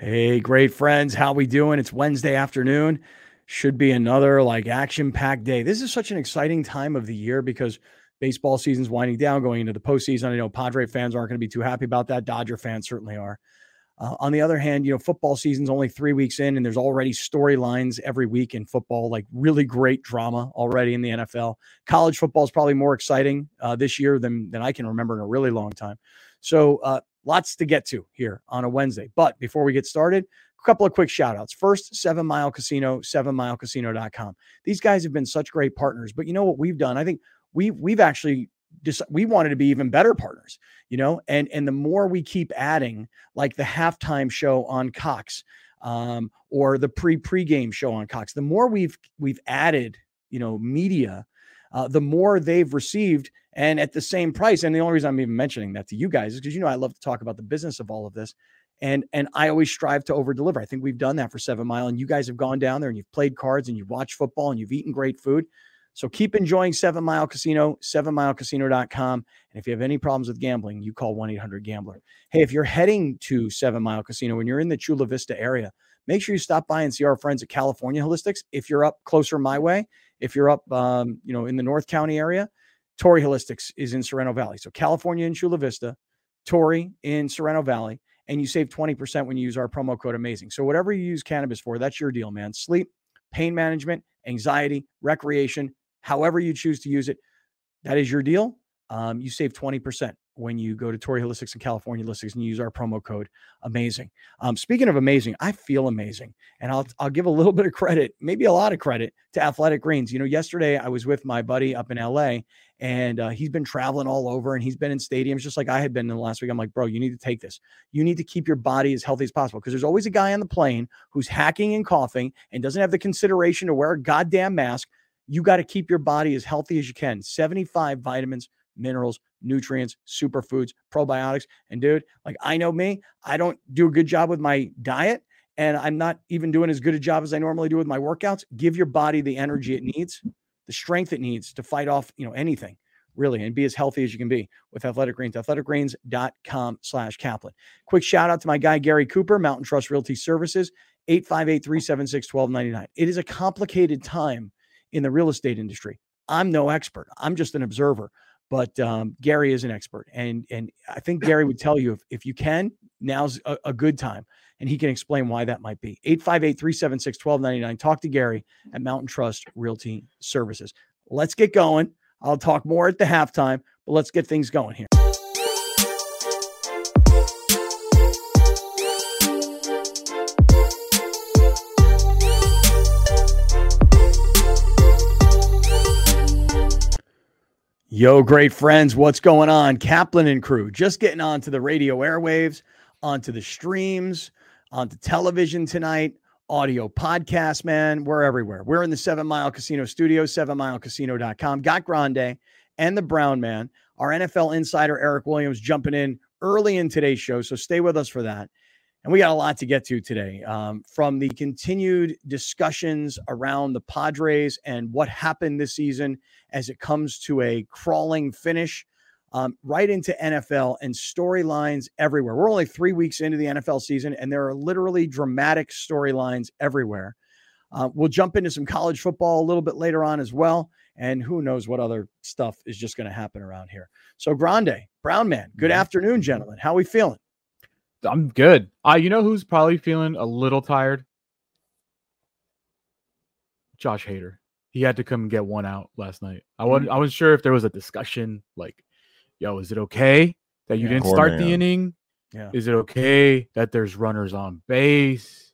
Hey, great friends. How we doing? It's Wednesday afternoon. Should be another like action-packed day. This is such an exciting time of the year because baseball season's winding down, going into the postseason. I know Padre fans aren't going to be too happy about that. Dodger fans certainly are. Uh, on the other hand, you know, football season's only three weeks in, and there's already storylines every week in football, like really great drama already in the NFL. College football is probably more exciting uh, this year than than I can remember in a really long time. So, uh, lots to get to here on a Wednesday. But before we get started, a couple of quick shout outs. First, Seven Mile Casino, sevenmilecasino.com. These guys have been such great partners. But you know what we've done? I think we've we've actually we wanted to be even better partners, you know, and and the more we keep adding, like the halftime show on Cox, um, or the pre pregame show on Cox, the more we've we've added, you know, media uh, the more they've received and at the same price. And the only reason I'm even mentioning that to you guys is because you know I love to talk about the business of all of this. And and I always strive to over deliver. I think we've done that for Seven Mile, and you guys have gone down there and you've played cards and you've watched football and you've eaten great food. So keep enjoying Seven Mile Casino, sevenmilecasino.com. And if you have any problems with gambling, you call 1 800 Gambler. Hey, if you're heading to Seven Mile Casino and you're in the Chula Vista area, make sure you stop by and see our friends at California Holistics. If you're up closer my way, if you're up, um, you know, in the North County area, Torrey Holistics is in Sorrento Valley. So California in Chula Vista, Torrey in Sorrento Valley, and you save 20% when you use our promo code amazing. So whatever you use cannabis for, that's your deal, man. Sleep, pain management, anxiety, recreation, however you choose to use it, that is your deal. Um, you save 20% when you go to Torrey Holistics in California Holistics and use our promo code amazing. Um, speaking of amazing, I feel amazing. And I'll, I'll give a little bit of credit, maybe a lot of credit to Athletic Greens. You know, yesterday I was with my buddy up in LA and uh, he's been traveling all over and he's been in stadiums just like I had been in the last week. I'm like, bro, you need to take this. You need to keep your body as healthy as possible because there's always a guy on the plane who's hacking and coughing and doesn't have the consideration to wear a goddamn mask. You got to keep your body as healthy as you can. 75 vitamins, minerals, nutrients, superfoods, probiotics. And dude, like I know me, I don't do a good job with my diet and I'm not even doing as good a job as I normally do with my workouts. Give your body the energy it needs, the strength it needs to fight off, you know, anything really and be as healthy as you can be with athletic greens. Athleticgreens.com slash kaplan. Quick shout out to my guy gary cooper mountain trust realty services 858-376-1299 it is a complicated time in the real estate industry. I'm no expert. I'm just an observer but um, Gary is an expert, and and I think Gary would tell you if, if you can, now's a, a good time, and he can explain why that might be. 858-376-1299. Talk to Gary at Mountain Trust Realty Services. Let's get going. I'll talk more at the halftime, but let's get things going here. Yo, great friends, what's going on? Kaplan and crew just getting onto the radio airwaves, onto the streams, onto television tonight, audio podcast, man. We're everywhere. We're in the Seven Mile Casino studio, sevenmilecasino.com. Got Grande and the Brown Man, our NFL insider, Eric Williams, jumping in early in today's show. So stay with us for that. And we got a lot to get to today um, from the continued discussions around the Padres and what happened this season as it comes to a crawling finish, um, right into NFL and storylines everywhere. We're only three weeks into the NFL season, and there are literally dramatic storylines everywhere. Uh, we'll jump into some college football a little bit later on as well. And who knows what other stuff is just going to happen around here. So, Grande, Brown Man, good afternoon, gentlemen. How are we feeling? I'm good. Uh, you know who's probably feeling a little tired? Josh Hader. He had to come and get one out last night. I wasn't I wasn't sure if there was a discussion like, yo, is it okay that you yeah, didn't start man. the inning? Yeah. Is it okay that there's runners on base?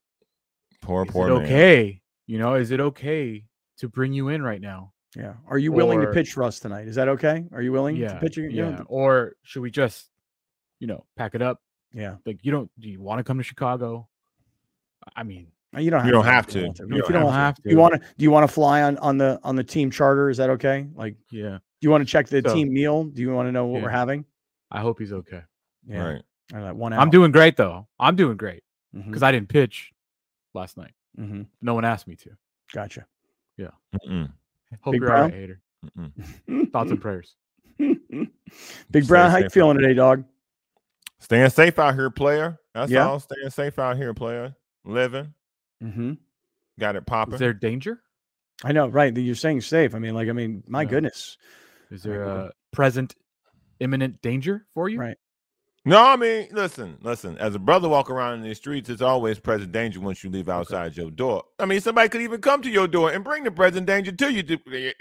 Poor, is poor. It okay? You know, is it okay to bring you in right now? Yeah. Are you willing to pitch for us tonight? Is that okay? Are you willing yeah, to pitch? You yeah. Know? Or should we just, you know, pack it up, yeah. Like you don't do you want to come to Chicago? I mean, uh, you don't have you don't to. have to. You, don't, you don't, don't have, to. Do you want to do you want to fly on on the on the team charter? Is that okay? Like yeah. Do you want to check the so, team meal? Do you want to know what yeah. we're having? I hope he's okay. Yeah. Right. All right. One I'm doing great though. I'm doing great because mm-hmm. I didn't pitch last night. Mm-hmm. No one asked me to. Gotcha. Yeah. Mm-mm. Hope Big you're Brown? all right, Hader. Thoughts and prayers. Big Brown, how you feeling today, dog? Staying safe out here, player. That's yeah. all. Staying safe out here, player. Living. Mm-hmm. Got it popping. Is there danger? I know, right? You're saying safe. I mean, like, I mean, my yeah. goodness. Is there a present imminent danger for you? Right. No, I mean, listen, listen. As a brother walk around in the streets, it's always present danger once you leave outside okay. your door. I mean, somebody could even come to your door and bring the present danger to you.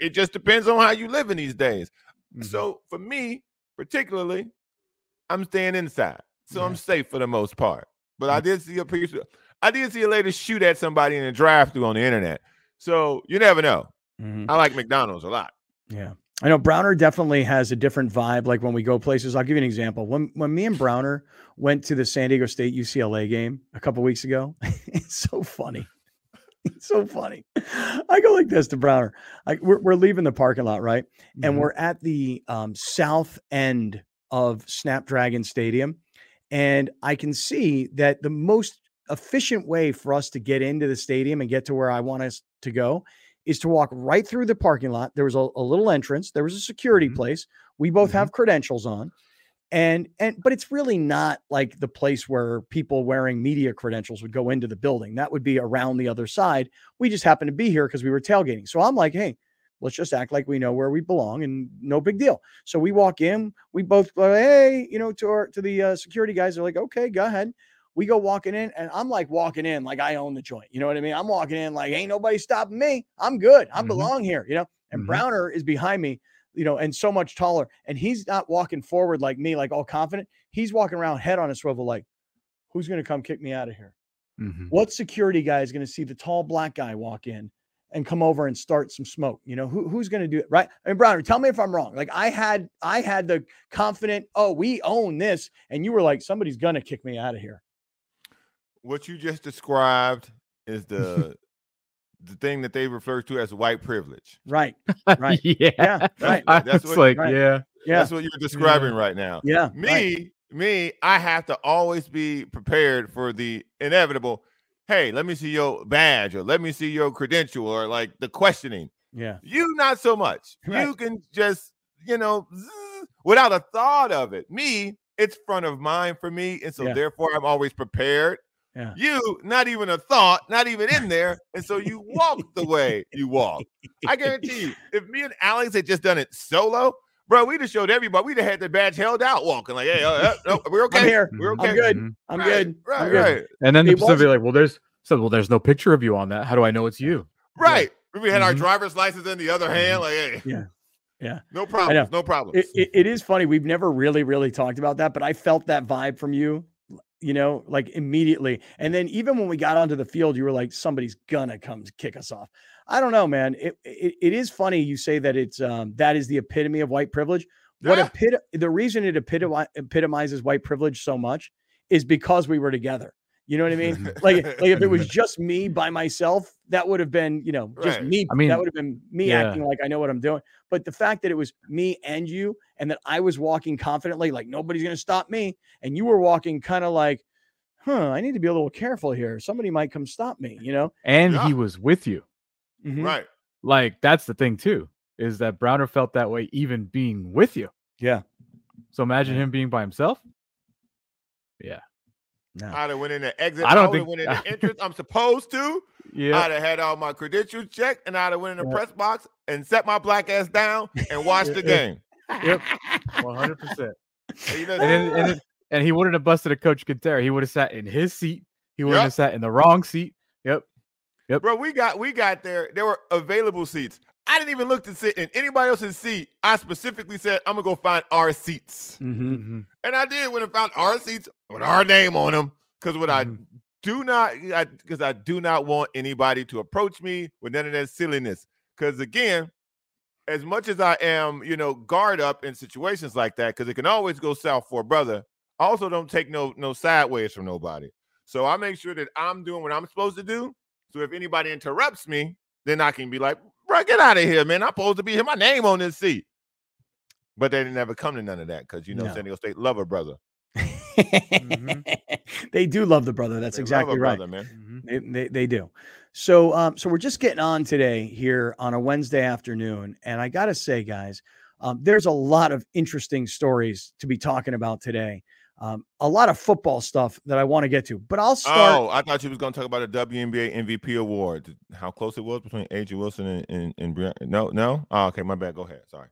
It just depends on how you live in these days. Mm-hmm. So for me, particularly, I'm staying inside, so yeah. I'm safe for the most part. But I mm-hmm. did see a piece. Of, I did see a lady shoot at somebody in a drive-through on the internet. So you never know. Mm-hmm. I like McDonald's a lot. Yeah. I know Browner definitely has a different vibe. Like when we go places, I'll give you an example. When when me and Browner went to the San Diego State UCLA game a couple weeks ago, it's so funny. It's so funny. I go like this to Browner. I, we're, we're leaving the parking lot, right? Mm-hmm. And we're at the um, south end of Snapdragon Stadium. And I can see that the most efficient way for us to get into the stadium and get to where I want us to go is to walk right through the parking lot. There was a, a little entrance, there was a security mm-hmm. place. We both mm-hmm. have credentials on. And and but it's really not like the place where people wearing media credentials would go into the building. That would be around the other side. We just happened to be here because we were tailgating. So I'm like, hey, let's just act like we know where we belong and no big deal. So we walk in, we both go, hey, you know, to our to the uh, security guys. They're like, okay, go ahead. We go walking in, and I'm like walking in like I own the joint. You know what I mean? I'm walking in like ain't nobody stopping me. I'm good. I mm-hmm. belong here. You know. And mm-hmm. Browner is behind me, you know, and so much taller, and he's not walking forward like me, like all confident. He's walking around head on a swivel, like, who's going to come kick me out of here? Mm-hmm. What security guy is going to see the tall black guy walk in and come over and start some smoke. You know, who, who's going to do it? Right. I mean, Browner, tell me if I'm wrong. Like I had, I had the confident, oh, we own this. And you were like, somebody's going to kick me out of here what you just described is the the thing that they refer to as white privilege. Right. Right. yeah. yeah. Right. That's what, like, right. yeah. Yeah. That's what you're describing yeah. right now. Yeah. Me, right. me, I have to always be prepared for the inevitable. Hey, let me see your badge or let me see your credential or like the questioning. Yeah. You not so much. Right. You can just, you know, zzz, without a thought of it. Me, it's front of mind for me. And so yeah. therefore I'm always prepared yeah. You, not even a thought, not even in there. And so you walk the way you walk. I guarantee you, if me and Alex had just done it solo, bro, we just showed everybody. We'd have had the badge held out walking like, hey, uh, uh, we're okay. I'm here. We're okay. I'm good. I'm right, good. Right, I'm good. right. And then the person be like, well, there's so well, there's no picture of you on that. How do I know it's you? Right. Yeah. We had mm-hmm. our driver's license in the other hand. Like, hey. Yeah. Yeah. No problem. No problem. It, it, it is funny. We've never really, really talked about that, but I felt that vibe from you you know, like immediately. And then even when we got onto the field, you were like, somebody's gonna come kick us off. I don't know, man. It it, it is funny you say that it's um that is the epitome of white privilege. What yeah. epit- the reason it epitomi- epitomizes white privilege so much is because we were together. You know what I mean? like, like if it was just me by myself, that would have been, you know, just right. me. I mean, that would have been me yeah. acting like I know what I'm doing. But the fact that it was me and you, and that I was walking confidently, like nobody's going to stop me, and you were walking kind of like, huh, I need to be a little careful here. Somebody might come stop me, you know? And yeah. he was with you. Mm-hmm. Right. Like, that's the thing, too, is that Browner felt that way even being with you. Yeah. So imagine him being by himself. Yeah. No. I'd have went in the exit. I don't I think went in the entrance. I'm supposed to. Yeah. I'd have had all my credentials checked, and I'd have went in the yeah. press box and set my black ass down and watched the game. Yep, one hundred percent. And and he wouldn't have busted a coach Quintero. He would have sat in his seat. He wouldn't yep. have sat in the wrong seat. Yep. Yep. Bro, we got we got there. There were available seats. I didn't even look to sit in anybody else's seat. I specifically said, I'm gonna go find our seats. Mm-hmm. mm-hmm. And I did when I found our seats with our name on them. Because what mm-hmm. I do not, because I, I, do not want anybody to approach me with none of that silliness. Because again, as much as I am, you know, guard up in situations like that, because it can always go south for a brother. I also don't take no no sideways from nobody. So I make sure that I'm doing what I'm supposed to do. So if anybody interrupts me, then I can be like, bro, get out of here, man. I'm supposed to be here. My name on this seat. But they didn't ever come to none of that because you know no. San Diego State love a brother. mm-hmm. They do love the brother. That's they exactly right. Brother, man. Mm-hmm. They, they, they, do. So um, so we're just getting on today here on a Wednesday afternoon, and I gotta say, guys, um, there's a lot of interesting stories to be talking about today. Um, a lot of football stuff that I want to get to, but I'll start. Oh, I thought you was going to talk about the WNBA MVP award. How close it was between A'ja Wilson and and, and Breanna. No, no. Oh, okay, my bad. Go ahead. Sorry.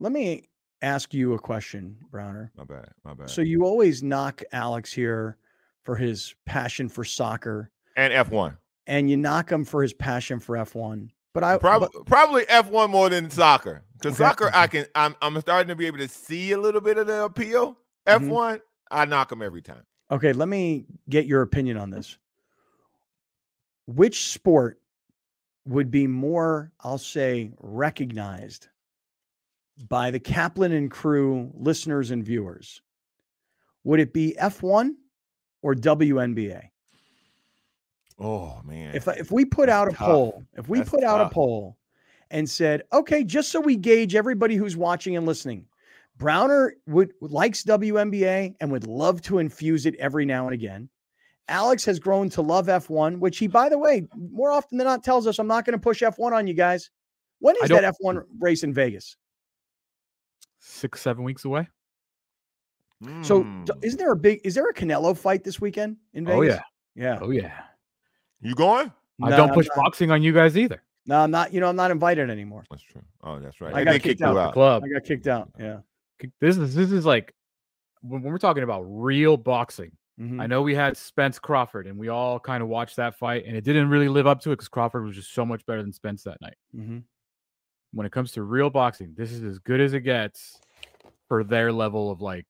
Let me ask you a question, Browner. My bad. My bad. So you always knock Alex here for his passion for soccer and F1, and you knock him for his passion for F1. But I probably but, probably F1 more than soccer because okay. soccer I can I'm I'm starting to be able to see a little bit of the appeal. F1 mm-hmm. I knock them every time. Okay, let me get your opinion on this. Which sport would be more, I'll say, recognized by the Kaplan and crew listeners and viewers? Would it be F1 or WNBA? Oh man. If if we put out a tough. poll, if we That's put out tough. a poll and said, "Okay, just so we gauge everybody who's watching and listening, Browner would likes WNBA and would love to infuse it every now and again. Alex has grown to love F1, which he, by the way, more often than not tells us, I'm not going to push F1 on you guys. When is that F1 race in Vegas? Six, seven weeks away. So, mm. isn't there a big? Is there a Canelo fight this weekend in oh, Vegas? Oh yeah, yeah. Oh yeah. You going? I no, don't push boxing on you guys either. No, I'm not. You know, I'm not invited anymore. That's true. Oh, that's right. I got kicked out. out. Club. I got kicked out. Yeah this is this is like when we're talking about real boxing. Mm-hmm. I know we had Spence Crawford, and we all kind of watched that fight, and it didn't really live up to it because Crawford was just so much better than Spence that night. Mm-hmm. When it comes to real boxing, this is as good as it gets for their level of like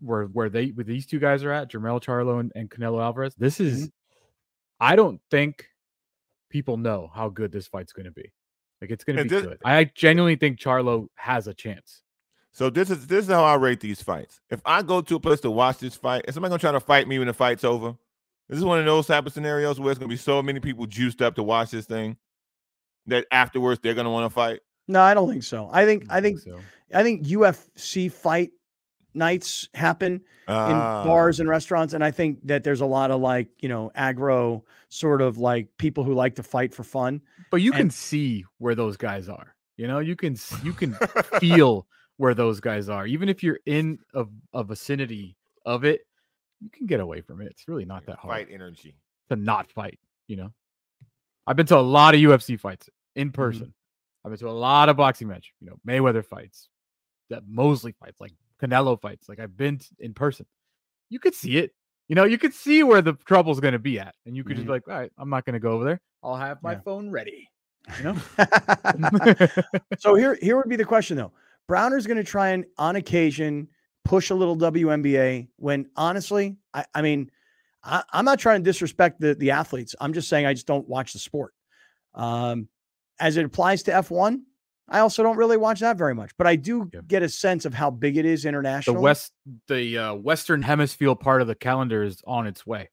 where where they where these two guys are at, Jermell Charlo and, and Canelo Alvarez. This is, mm-hmm. I don't think people know how good this fight's going to be. Like it's going to be this, good. I genuinely think Charlo has a chance. So this is this is how I rate these fights. If I go to a place to watch this fight, is somebody gonna try to fight me when the fight's over? This is one of those type of scenarios where it's gonna be so many people juiced up to watch this thing that afterwards they're gonna want to fight. No, I don't think so. I think I think, I think, so. I think UFC fight nights happen uh, in ah. bars and restaurants, and I think that there's a lot of like you know aggro sort of like people who like to fight for fun. But you and, can see where those guys are. You know, you can you can feel where those guys are. Even if you're in a, a vicinity of it, you can get away from it. It's really not that hard. Fight energy to not fight. You know, I've been to a lot of UFC fights in mm-hmm. person. Mm-hmm. I've been to a lot of boxing match. You know, Mayweather fights, that Mosley fights, like Canelo fights. Like I've been in person. You could see it. You know, you could see where the trouble's going to be at, and you could mm-hmm. just be like, "All right, I'm not going to go over there. I'll have my yeah. phone ready." You know. so here, here would be the question though Browner's going to try and, on occasion, push a little WNBA when honestly, I, I mean, I, am not trying to disrespect the, the athletes. I'm just saying I just don't watch the sport. Um, as it applies to F1, I also don't really watch that very much, but I do yeah. get a sense of how big it is internationally. The west, the uh, Western Hemisphere part of the calendar is on its way.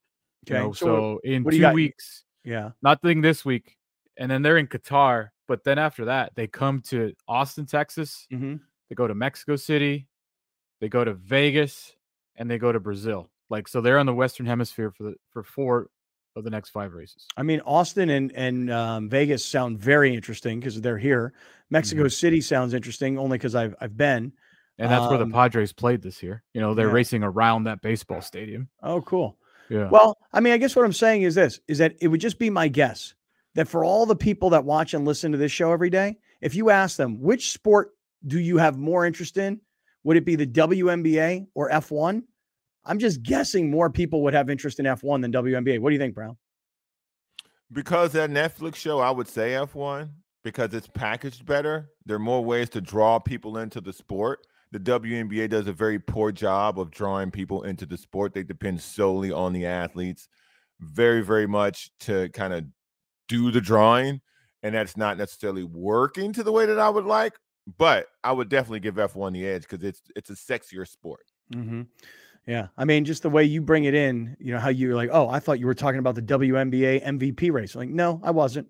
Okay, you know, so, so in two weeks, yeah, nothing this week, and then they're in Qatar but then after that, they come to Austin, Texas. Mm-hmm. They go to Mexico City. They go to Vegas, and they go to Brazil. Like so, they're on the Western Hemisphere for the for four of the next five races. I mean, Austin and and um, Vegas sound very interesting because they're here. Mexico mm-hmm. City sounds interesting only because I've I've been. And that's um, where the um, Padres played this year. You know, they're yeah. racing around that baseball stadium. Oh, cool. Yeah. Well, I mean, I guess what I'm saying is this: is that it would just be my guess that for all the people that watch and listen to this show every day, if you ask them which sport do you have more interest in, would it be the WNBA or F1? I'm just guessing more people would have interest in F1 than WNBA. What do you think, Brown? Because that Netflix show, I would say F1 because it's packaged better. There are more ways to draw people into the sport. The WNBA does a very poor job of drawing people into the sport. They depend solely on the athletes, very, very much to kind of do the drawing, and that's not necessarily working to the way that I would like. But I would definitely give F1 the edge because it's it's a sexier sport. Mm-hmm. Yeah, I mean, just the way you bring it in, you know, how you're like, oh, I thought you were talking about the WNBA MVP race. like, no, I wasn't.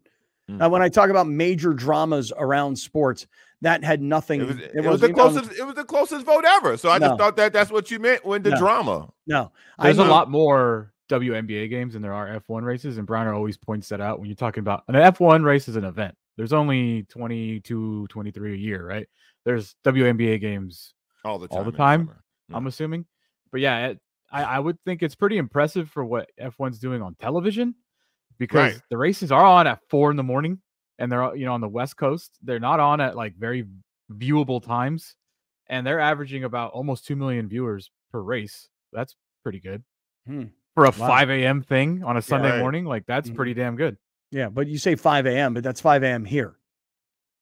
Mm-hmm. Uh, when I talk about major dramas around sports, that had nothing. It was, it it was the closest. it was the closest vote ever. So I no. just thought that that's what you meant when the no. drama. No, there's a lot more WNBA games and there are F1 races, and Browner always points that out when you're talking about an F1 race is an event. There's only 22, 23 a year, right? There's WNBA games all the time. All the time, yeah. I'm assuming. but yeah, it, I, I would think it's pretty impressive for what F1's doing on television because right. the races are on at four in the morning and they're you know on the west coast. They're not on at like very viewable times, and they're averaging about almost two million viewers per race. That's pretty good hmm. For a wow. 5 a.m. thing on a Sunday yeah, right. morning. Like that's mm-hmm. pretty damn good. Yeah, but you say 5 a.m., but that's 5 a.m. here.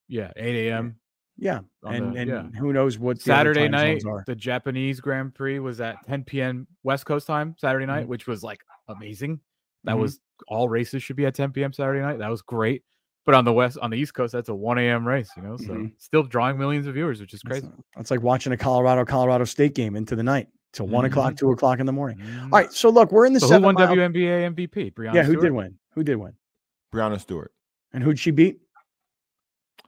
Yeah, 8 a.m. Yeah, and the, and yeah. who knows what Saturday night the Japanese Grand Prix was at 10 p.m. West Coast time Saturday night, mm-hmm. which was like amazing. That mm-hmm. was all races should be at 10 p.m. Saturday night. That was great. But on the west, on the East Coast, that's a 1 a.m. race, you know. So mm-hmm. still drawing millions of viewers, which is crazy. It's like watching a Colorado Colorado State game into the night till one o'clock, mm-hmm. two o'clock in the morning. All right, so look, we're in the so seven. Who won mile... WNBA MVP? Breanna yeah, who Stewart? did win? Who did win? Breanna Stewart. And who'd she beat?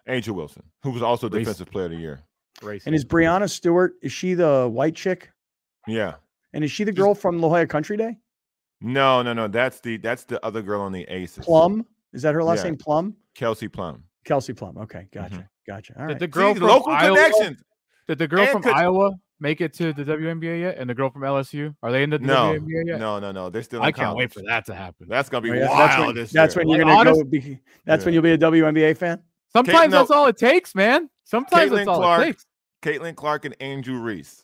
A'ja Wilson, who was also Race. defensive player of the year. Race. And is Breanna Stewart? Is she the white chick? Yeah. And is she the girl from La Jolla Country Day? No, no, no. That's the that's the other girl on the Aces. Plum. Is that her last yeah. name? Plum. Kelsey Plum. Kelsey Plum. Okay, gotcha, mm-hmm. gotcha. All right. Did the girl See, from local Iowa, connections. Did the girl and from could, Iowa make it to the WNBA yet? And the girl from LSU are they in the no, WNBA yet? No, no, no. They're still. I can't wait for that to happen. That's gonna be oh, yeah, wild. That's when, this that's when you're gonna honest, go. Be, that's yeah. when you'll be a WNBA fan. Sometimes Kate, that's all it takes, man. Sometimes Caitlin that's all Clark, it takes. Caitlin Clark and Angel Reese.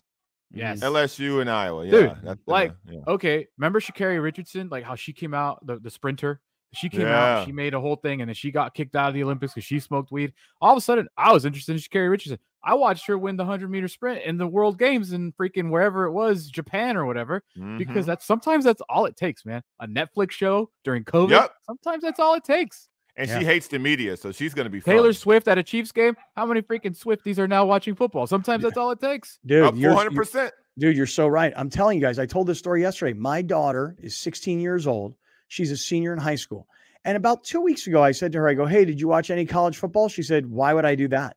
Yes. LSU and Iowa. Yeah. Dude, like, yeah. okay. Remember Sha'Carri Richardson, like how she came out, the, the sprinter? She came yeah. out, she made a whole thing, and then she got kicked out of the Olympics because she smoked weed. All of a sudden, I was interested in Sha'Carri Richardson. I watched her win the 100 meter sprint in the World Games in freaking wherever it was, Japan or whatever, mm-hmm. because that's sometimes that's all it takes, man. A Netflix show during COVID. Yep. Sometimes that's all it takes. And yeah. she hates the media, so she's going to be Taylor fun. Swift at a Chiefs game. How many freaking Swifties are now watching football? Sometimes that's all it takes. Dude, you're 100%. Dude, you're so right. I'm telling you guys, I told this story yesterday. My daughter is 16 years old. She's a senior in high school. And about two weeks ago, I said to her, I go, Hey, did you watch any college football? She said, Why would I do that?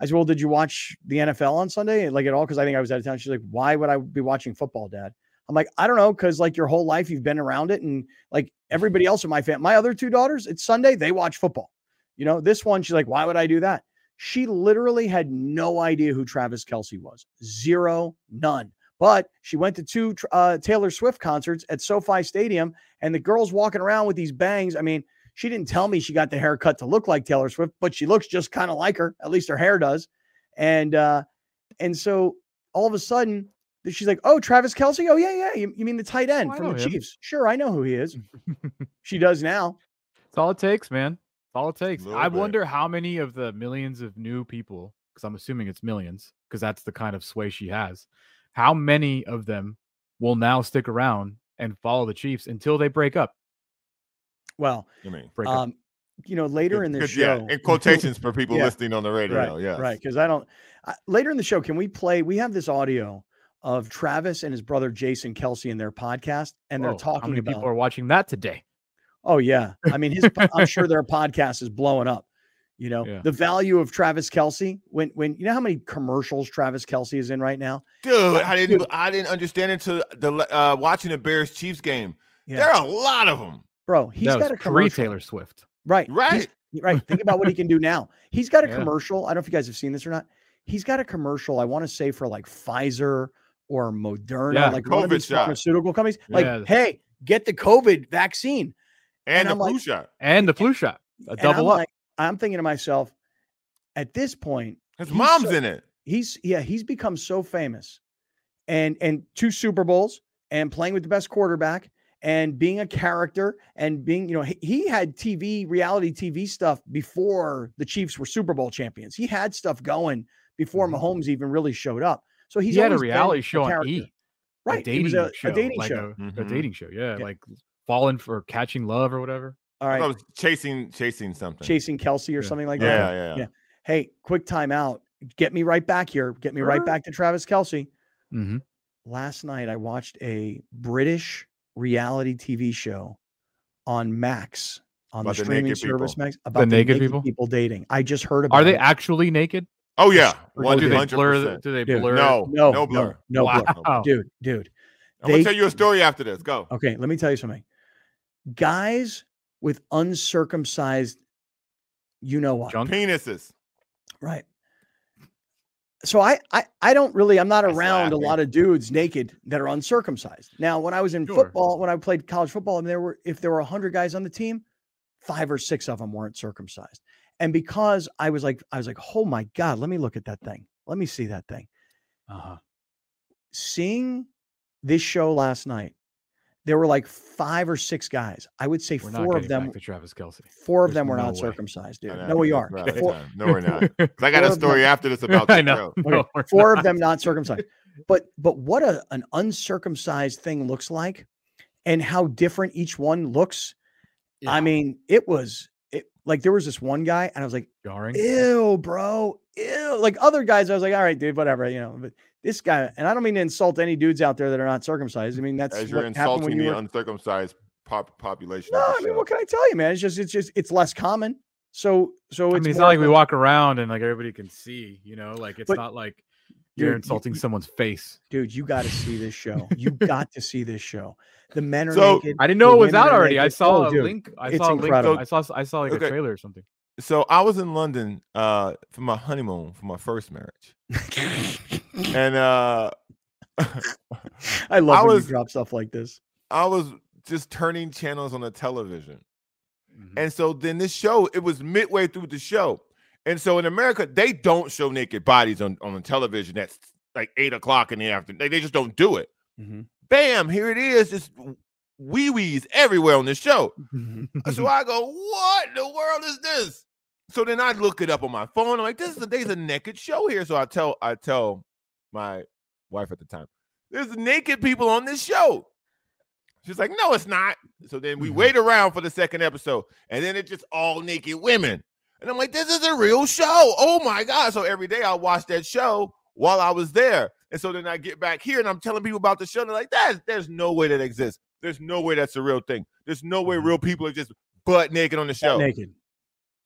I said, Well, did you watch the NFL on Sunday? Like at all? Because I think I was out of town. She's like, Why would I be watching football, Dad? I'm like, I don't know, because like your whole life you've been around it. And like everybody else in my family, my other two daughters, it's Sunday, they watch football. You know, this one, she's like, Why would I do that? She literally had no idea who Travis Kelce was. Zero, none. But she went to two uh, Taylor Swift concerts at SoFi Stadium, and the girl's walking around with these bangs. I mean, she didn't tell me she got the haircut to look like Taylor Swift, but she looks just kind of like her. At least her hair does. And uh, and so all of a sudden, she's like, "Oh, Travis Kelce. Oh yeah, yeah. You, you mean the tight end oh, from the him. Chiefs? Sure, I know who he is. she does now. It's all it takes, man. It's all it takes. I bit. wonder how many of the millions of new people, because I'm assuming it's millions, because that's the kind of sway she has how many of them will now stick around and follow the Chiefs until they break up? Well, you mean um? You know, later in the show, yeah, in quotations for people yeah, listening on the radio, right, yeah, right. Because I don't. Uh, later in the show, can we play? We have this audio of Travis and his brother Jason Kelce in their podcast, and they're talking. How many about, people are watching that today? Oh yeah, I mean, his. I'm sure their podcast is blowing up. You know, yeah. the value of Travis Kelce when when you know how many commercials Travis Kelce is in right now? Dude, I didn't Dude. I didn't understand until the uh watching the Bears Chiefs game. Yeah. There are a lot of them. Bro, he's got a commercial. Taylor Swift. Right. Right. He's, right. Think about what he can do now. He's got a yeah. commercial. I don't know if you guys have seen this or not. He's got a commercial, I want to say for like Pfizer or Moderna, yeah, like COVID one of these shot. pharmaceutical companies. Like, hey, get the COVID vaccine. And, and the I'm flu like, shot. And the flu shot. A double up. Like, I'm thinking to myself, at this point, his mom's so, in it. He's yeah, he's become so famous, and and two Super Bowls and playing with the best quarterback and being a character and being you know he, he had TV reality TV stuff before the Chiefs were Super Bowl champions. He had stuff going before mm-hmm. Mahomes even really showed up. So he's he had a reality show on E. Right, a dating a, show, a dating like show, a, mm-hmm. a, dating show. Yeah, yeah, like falling for catching love or whatever. All right. I was chasing chasing something. Chasing Kelce or yeah. something like yeah, that. Yeah, yeah, yeah. Hey, quick timeout. Get me right back here. Get me sure. right back to Travis Kelce. Mm-hmm. Last night I watched a British reality TV show on Max on about the streaming service people. Max about the, the naked, naked people? people dating. I just heard about. Are they it. actually naked? Oh yeah, one do they blur? Do they blur? No, no, no blur. No, no wow. blur. Dude, dude. I'm they, gonna tell you a story after this. Go. Okay, let me tell you something. Guys with uncircumcised, you know what? Junk? Penises. Right. So I, I I don't really I'm not around a lot of dudes naked that are uncircumcised. Now, when I was in sure. football, when I played college football, and there were if there were hundred guys on the team, five or six of them weren't circumcised. And because I was like, I was like, oh my God, let me look at that thing. Let me see that thing. Uh-huh. Seeing this show last night, there were like five or six guys. I would say we're four of them. to Travis Kelce. Four of them were no not way. circumcised, dude. No, we are. Four, no, we're not. I got a story after this about. I know. No, four not. of them not circumcised. But but what a an uncircumcised thing looks like, and how different each one looks. Yeah. I mean, it was it like there was this one guy, and I was like, jarring. Ew, bro. Ew. Like other guys, I was like, all right, dude, whatever, you know. But this guy, and I don't mean to insult any dudes out there that are not circumcised. I mean that's as you're insulting the were... uncircumcised pop- population. No, I mean, what can I tell you, man? It's just it's just it's less common. So so it's, I mean, it's not like we walk around and like everybody can see, you know, like it's but, not like you're dude, insulting you, someone's face. Dude, you got to see this show. You got to see this show. The men are so, naked. I didn't know it was out already. I saw oh, a dude, link. I saw a link. I saw I saw like okay. a trailer or something. So I was in London uh for my honeymoon for my first marriage. and uh I love I when was, you drop stuff like this. I was just turning channels on the television. Mm-hmm. And so then this show, it was midway through the show. And so in America, they don't show naked bodies on, on the television that's like eight o'clock in the afternoon. They, they just don't do it. Mm-hmm. Bam, here it is, just wee wees everywhere on the show. so I go, what in the world is this? So then I look it up on my phone. I'm like, this is a there's a naked show here. So I tell I tell my wife at the time, there's naked people on this show. She's like, no, it's not. So then we mm-hmm. wait around for the second episode, and then it's just all naked women. And I'm like, this is a real show. Oh my God. So every day I watch that show while I was there. And so then I get back here and I'm telling people about the show. And they're like, there's, there's no way that exists. There's no way that's a real thing. There's no way mm-hmm. real people are just butt naked on the show. Butt naked.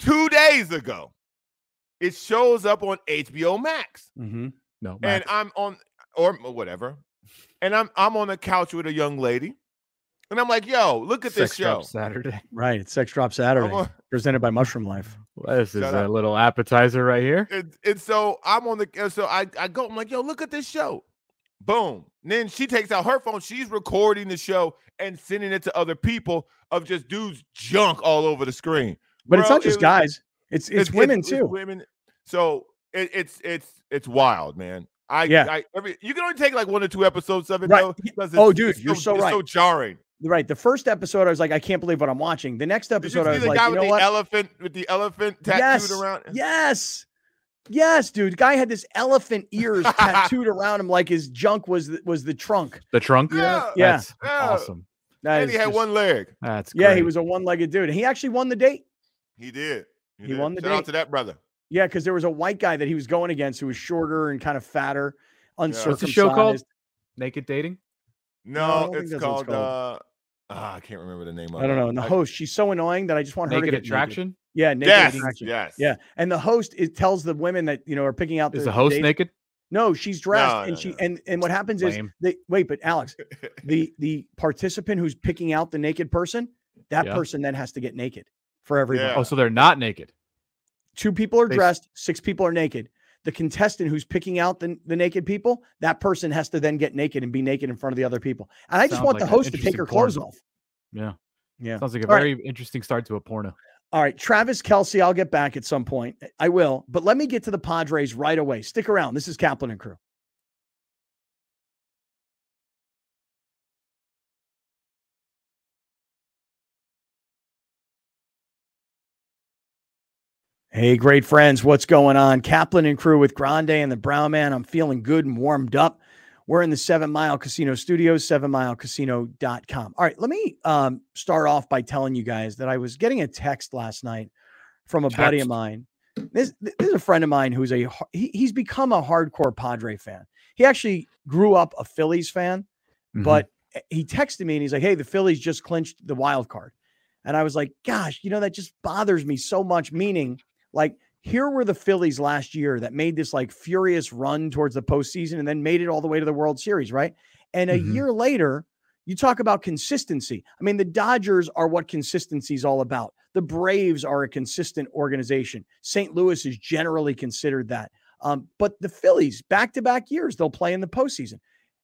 Two days ago, it shows up on HBO Max. Mm-hmm. No, Max. and I'm on or whatever, and I'm I'm on the couch with a young lady, and I'm like, "Yo, look at Sex this show." Saturday, right? It's Sex Drop Saturday, on, presented by Mushroom Life. Well, this is a little appetizer right here. And, and so I'm on the so I I go. I'm like, "Yo, look at this show." Boom. And then she takes out her phone. She's recording the show and sending it to other people of just dudes junk all over the screen. But Bro, it's not just it, guys. It's it's, it's women it's, too. It's women. So it, it's it's it's wild, man. I yeah. I, every you can only take like one or two episodes of it right. though. oh, dude, you're so, so right. So jarring. Right. The first episode, I was like, I can't believe what I'm watching. The next episode, I was the like, guy you with know the what? elephant with the elephant tattooed yes. around. Yes. Yes, dude. Guy had this elephant ears tattooed around him like his junk was the, was the trunk. The trunk. Yeah. Yeah. That's yeah. awesome. That and he had just, one leg. That's yeah. Great. He was a one-legged dude. He actually won the date. He did. He, he won the date. Shout date. out to that brother. Yeah, because there was a white guy that he was going against who was shorter and kind of fatter, uncircumcised. What's the show called? Naked Dating. No, no it's, called, it's, called, uh, ah, I can't remember the name of it. I don't know. And the host, she's so annoying that I just want naked her to get attraction. Naked. Yeah, naked yes, attraction. Yes. Yeah. And the host it tells the women that you know are picking out Is the host naked? No, she's dressed no, and she no. and and what happens Lame. is they wait, but Alex, the the participant who's picking out the naked person, that yeah. person then has to get naked for everybody. Yeah. Oh, so they're not naked. Two people are dressed, six people are naked. The contestant who's picking out the, the naked people, that person has to then get naked and be naked in front of the other people. And I just want like the host to take her clothes off. Yeah. Yeah. Sounds like a All very right. interesting start to a porno. All right. Travis Kelce, I'll get back at some point. I will. But let me get to the Padres right away. Stick around. This is Kaplan and Crew. Hey, great friends, what's going on? Kaplan and crew with Grande and the Brown Man. I'm feeling good and warmed up. We're in the Seven Mile Casino Studios, sevenmilecasino.com. All right, let me um, start off by telling you guys that I was getting a text last night from a text. buddy of mine. This, this is a friend of mine who's a he, he's become a hardcore Padre fan. He actually grew up a Phillies fan, mm-hmm. but he texted me and he's like, "Hey, the Phillies just clinched the wild card," and I was like, "Gosh, you know that just bothers me so much." Meaning like here were the Phillies last year that made this like furious run towards the postseason and then made it all the way to the World Series, right? And a mm-hmm. year later, you talk about consistency. I mean, the Dodgers are what consistency is all about. The Braves are a consistent organization. St. Louis is generally considered that. Um, but the Phillies, back to back years, they'll play in the postseason.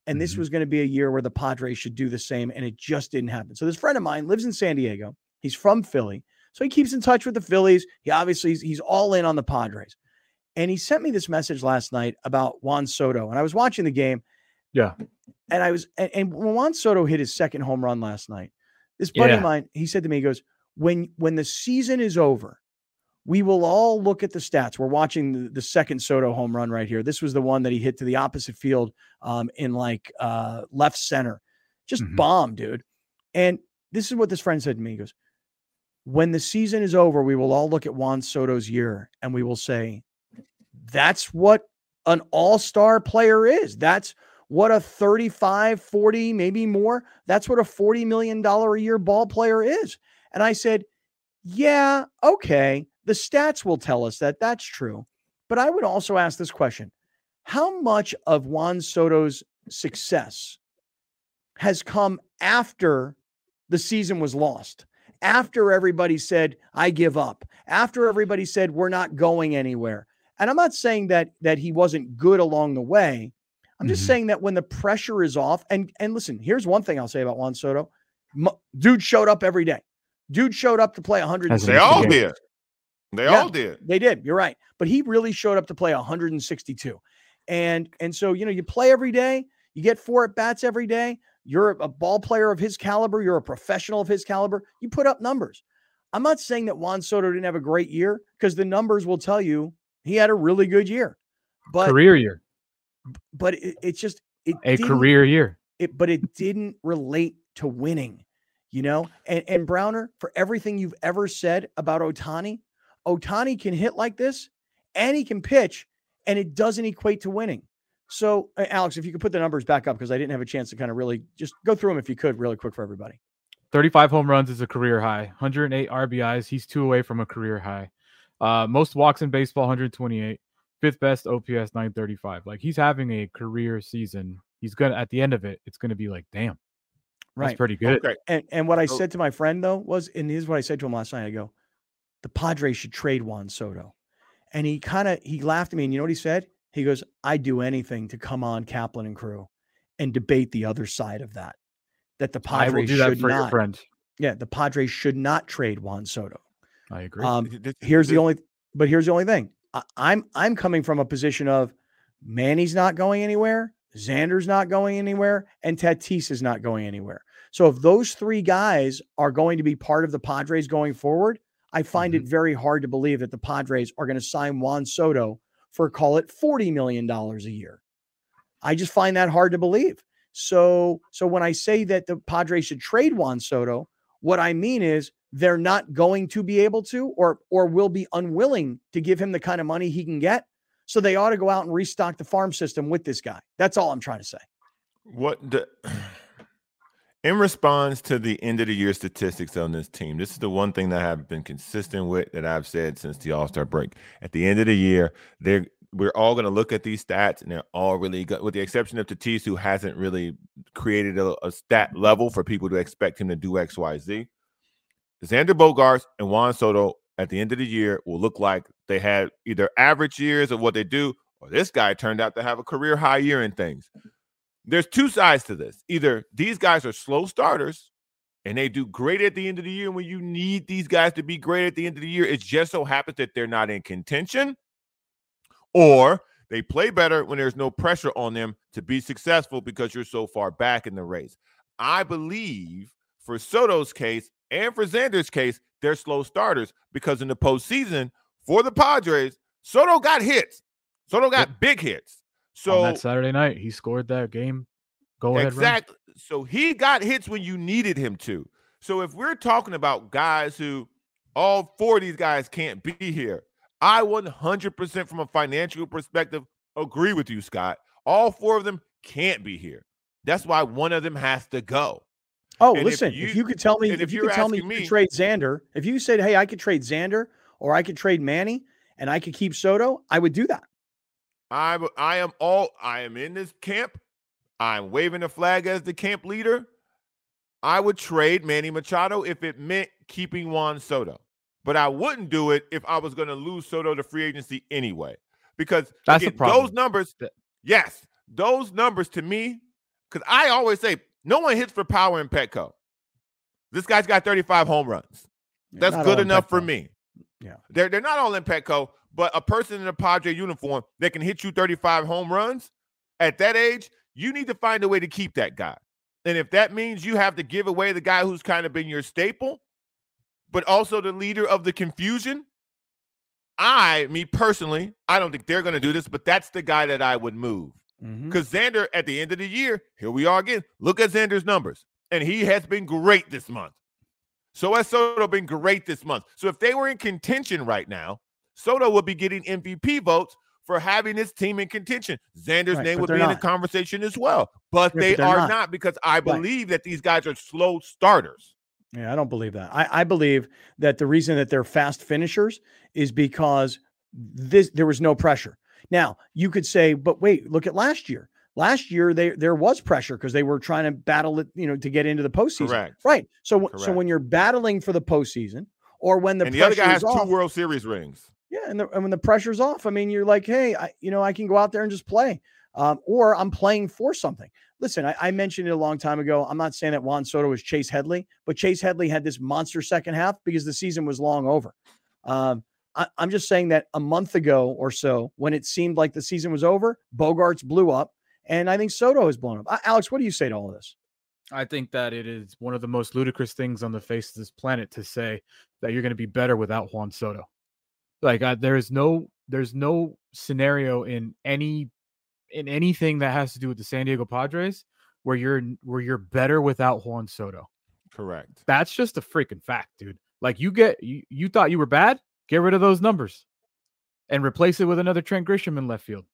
And this mm-hmm. was going to be a year where the Padres should do the same, and it just didn't happen. So this friend of mine lives in San Diego. He's from Philly, so he keeps in touch with the Phillies. He obviously he's, he's all in on the Padres, and he sent me this message last night about Juan Soto. And I was watching the game, yeah, and I was and, and when Juan Soto hit his second home run last night, this buddy yeah. of mine he said to me, he goes, when when the season is over, we will all look at the stats. We're watching the, the, second Soto home run right here. This was the one that he hit to the opposite field um, in like uh, left center. Just mm-hmm. bomb, dude. And this is what this friend said to me. He goes, When the season is over, we will all look at Juan Soto's year and we will say, That's what an all star player is. That's what a 35, 40, maybe more. That's what a $40 million a year ball player is. And I said, Yeah, okay the stats will tell us that that's true. But I would also ask this question How much of Juan Soto's success has come after the season was lost? After everybody said, I give up, after everybody said, we're not going anywhere. And I'm not saying that that he wasn't good along the way. I'm just mm-hmm. saying that when the pressure is off, and and listen, here's one thing I'll say about Juan Soto: dude showed up every day. Dude showed up to play 100. They all did. They yeah, all did. They did. You're right. But he really showed up to play 162. And and so, you know, you play every day, you get four at bats every day. You're a ball player of his caliber, you're a professional of his caliber. You put up numbers. I'm not saying that Juan Soto didn't have a great year because the numbers will tell you he had a really good year. But career year. But it, it's just it a career year. It but it didn't relate to winning, you know? And and Browner, for everything you've ever said about Ohtani, Ohtani can hit like this and he can pitch, and it doesn't equate to winning. So, Alex, if you could put the numbers back up because I didn't have a chance to kind of really just go through them if you could, really quick for everybody. 35 home runs is a career high, 108 RBIs. He's two away from a career high. Uh, most walks in baseball, 128. Fifth best OPS, 935. Like he's having a career season. He's gonna at the end of it, it's gonna be like, damn, right, that's pretty good. Okay. And and what I said to my friend though was, and here's what I said to him last night. I go, the Padres should trade Juan Soto. And he kind of he laughed at me, and you know what he said? He goes, "I'd do anything to come on Kaplan and crew and debate the other side of that. That the Padres should not. Yeah, the Padres should not trade Juan Soto. I agree. Um, here's the only, but here's the only thing. I, I'm I'm coming from a position of Manny's not going anywhere, Xander's not going anywhere, and Tatis is not going anywhere. So if those three guys are going to be part of the Padres going forward, I find mm-hmm. it very hard to believe that the Padres are going to sign Juan Soto for call it $40 million a year. I just find that hard to believe. So, so when I say that the Padres should trade Juan Soto, what I mean is they're not going to be able to or or will be unwilling to give him the kind of money he can get. So they ought to go out and restock the farm system with this guy. That's all I'm trying to say. What the in response to the end of the year statistics on this team, this is the one thing that I've been consistent with that I've said since the All Star break. At the end of the year, they're we're all going to look at these stats, and they're all really good, with the exception of Tatis, who hasn't really created a, a stat level for people to expect him to do X, Y, Z. Xander Bogaerts and Juan Soto at the end of the year will look like they had either average years of what they do, or this guy turned out to have a career high year in things there's two sides to this. Either these guys are slow starters and they do great at the end of the year. And when you need these guys to be great at the end of the year, it just so happens that they're not in contention, or they play better when there's no pressure on them to be successful because you're so far back in the race. I believe for Soto's case and for Xander's case, they're slow starters because in the postseason for the Padres, Soto got hits. Soto got big hits. So On that Saturday night, he scored that game. Go ahead. Exactly. So he got hits when you needed him to. So if we're talking about guys who all four of these guys can't be here, I 100% from a financial perspective agree with you, Scott. All four of them can't be here. That's why one of them has to go. Oh, and listen, if you, if you, could tell me, if, if you could tell me, me you trade Xander, if you said, hey, I could trade Xander or I could trade Manny and I could keep Soto, I would do that. I I am all I am in this camp. I'm waving the flag as the camp leader. I would trade Manny Machado if it meant keeping Juan Soto, but I wouldn't do it if I was going to lose Soto to free agency anyway. because That's again, those numbers, yes, those numbers to me, because I always say no one hits for power in Petco. This guy's got 35 home runs. That's good enough for me. Yeah. They're they're not all in Petco, but a person in a Padre uniform that can hit you 35 home runs at that age, you need to find a way to keep that guy. And if that means you have to give away the guy who's kind of been your staple, but also the leader of the confusion, I, me personally, I don't think they're going to do this, but that's the guy that I would move. Because mm-hmm. Xander, at the end of the year, here we are again. Look at Xander's numbers, and he has been great this month. So has Soto been great this month. So if they were in contention right now, Soto would be getting MVP votes for having his team in contention. Xander's right, name would be not. in the conversation as well, but yeah, they but are not. not. because I believe right. that these guys are slow starters. Yeah, I don't believe that. I, I believe that the reason that they're fast finishers is because this there was no pressure. Now you could say, but wait, look at last year. Last year, they there was pressure because they were trying to battle it, you know, to get into the postseason. Correct. Right. So, Correct. so when you're battling for the postseason, or when the and the other guy has off, two World Series rings. Yeah, and, the, and, when the pressure's off, I mean, you're like, hey, I, you know, I can go out there and just play, um, or I'm playing for something. Listen, I, I, mentioned it a long time ago. I'm not saying that Juan Soto was Chase Headley, but Chase Headley had this monster second half because the season was long over. Um, I, I'm just saying that a month ago or so, when it seemed like the season was over, Bogaerts blew up. And I think Soto has blown up. Alex, what do you say to all of this? I think that it is one of the most ludicrous things on the face of this planet to say that you're going to be better without Juan Soto. Like I, there is no there's no scenario in any in anything that has to do with the San Diego Padres where you're where you're better without Juan Soto. Correct. That's just a freaking fact, dude. Like you get you, you thought you were bad, get rid of those numbers and replace it with another Trent Grisham in left field.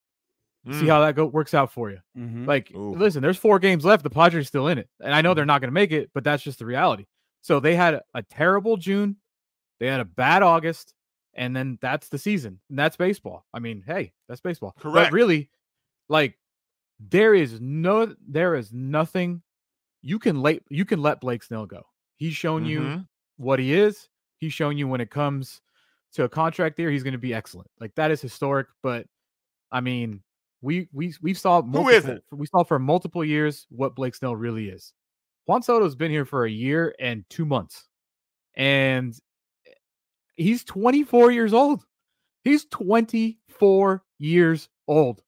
Mm. See how that go works out for you. Mm-hmm. Like, Ooh. listen, there's four games left. The Padres still in it, and I know they're mm-hmm. not going to make it, but that's just the reality. So they had a terrible June, they had a bad August, and then that's the season, and that's baseball. I mean, hey, that's baseball. Correct. But really, like, there is no, there is nothing you can let you can let Blake Snell go. He's shown mm-hmm. you what he is. He's shown you when it comes to a contract there, he's going to be excellent. Like that is historic. But I mean, we we we saw multiple, who is it? We saw for multiple years what Blake Snell really is. Juan Soto's been here for a year and two months, and he's 24 years old. He's 24 years old.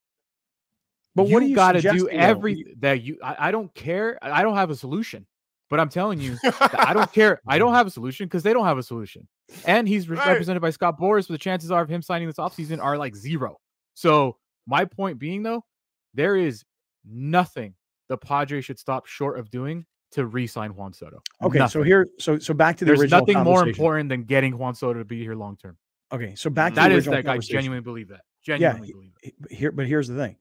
But you what do you got to do? Every that you, I, I, don't care. I don't have a solution. But I'm telling you, I don't care. I don't have a solution because they don't have a solution. And he's right. represented by Scott Boras. But the chances are of him signing this offseason are like zero. So my point being, though, there is nothing the Padres should stop short of doing to re-sign Juan Soto. Okay, nothing. so here, so so back to the There's original. There's nothing more important than getting Juan Soto to be here long term. Okay, so back to that is that I genuinely believe that. Genuinely yeah, believe it. Here, but here's the thing.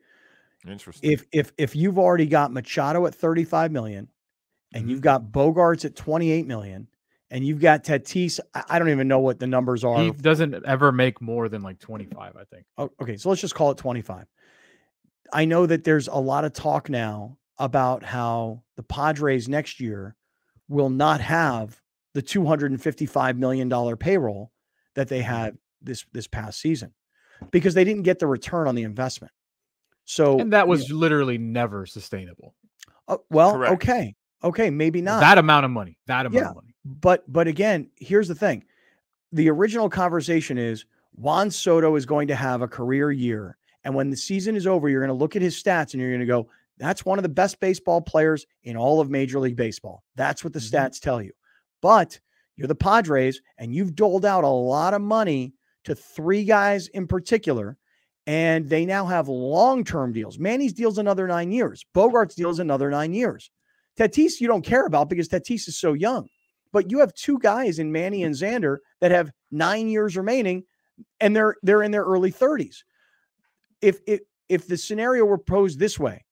Interesting. If if if you've already got Machado at 35 million, and mm-hmm. you've got Bogaerts at 28 million, and you've got Tatis. I don't even know what the numbers are. He doesn't ever make more than like 25, I think. Oh, okay, so let's just call it 25. I know that there's a lot of talk now about how the Padres next year will not have the 255 million dollar payroll that they mm-hmm. had this this past season because they didn't get the return on the investment. So and that was literally never sustainable. Uh, well, Correct. okay, okay, maybe not that amount of money. That amount yeah, of money. But but again, here's the thing: the original conversation is Juan Soto is going to have a career year and when the season is over, you're going to look at his stats and you're going to go, that's one of the best baseball players in all of Major League Baseball. That's what the mm-hmm. stats tell you. But you're the Padres and you've doled out a lot of money to three guys in particular. And they now have long term deals. Manny's deals another nine years. Bogaerts' deals another nine years. Tatis, you don't care about because Tatis is so young. But you have two guys in Manny and Xander that have nine years remaining, and they're they're in their early 30s if if if the scenario were posed this way,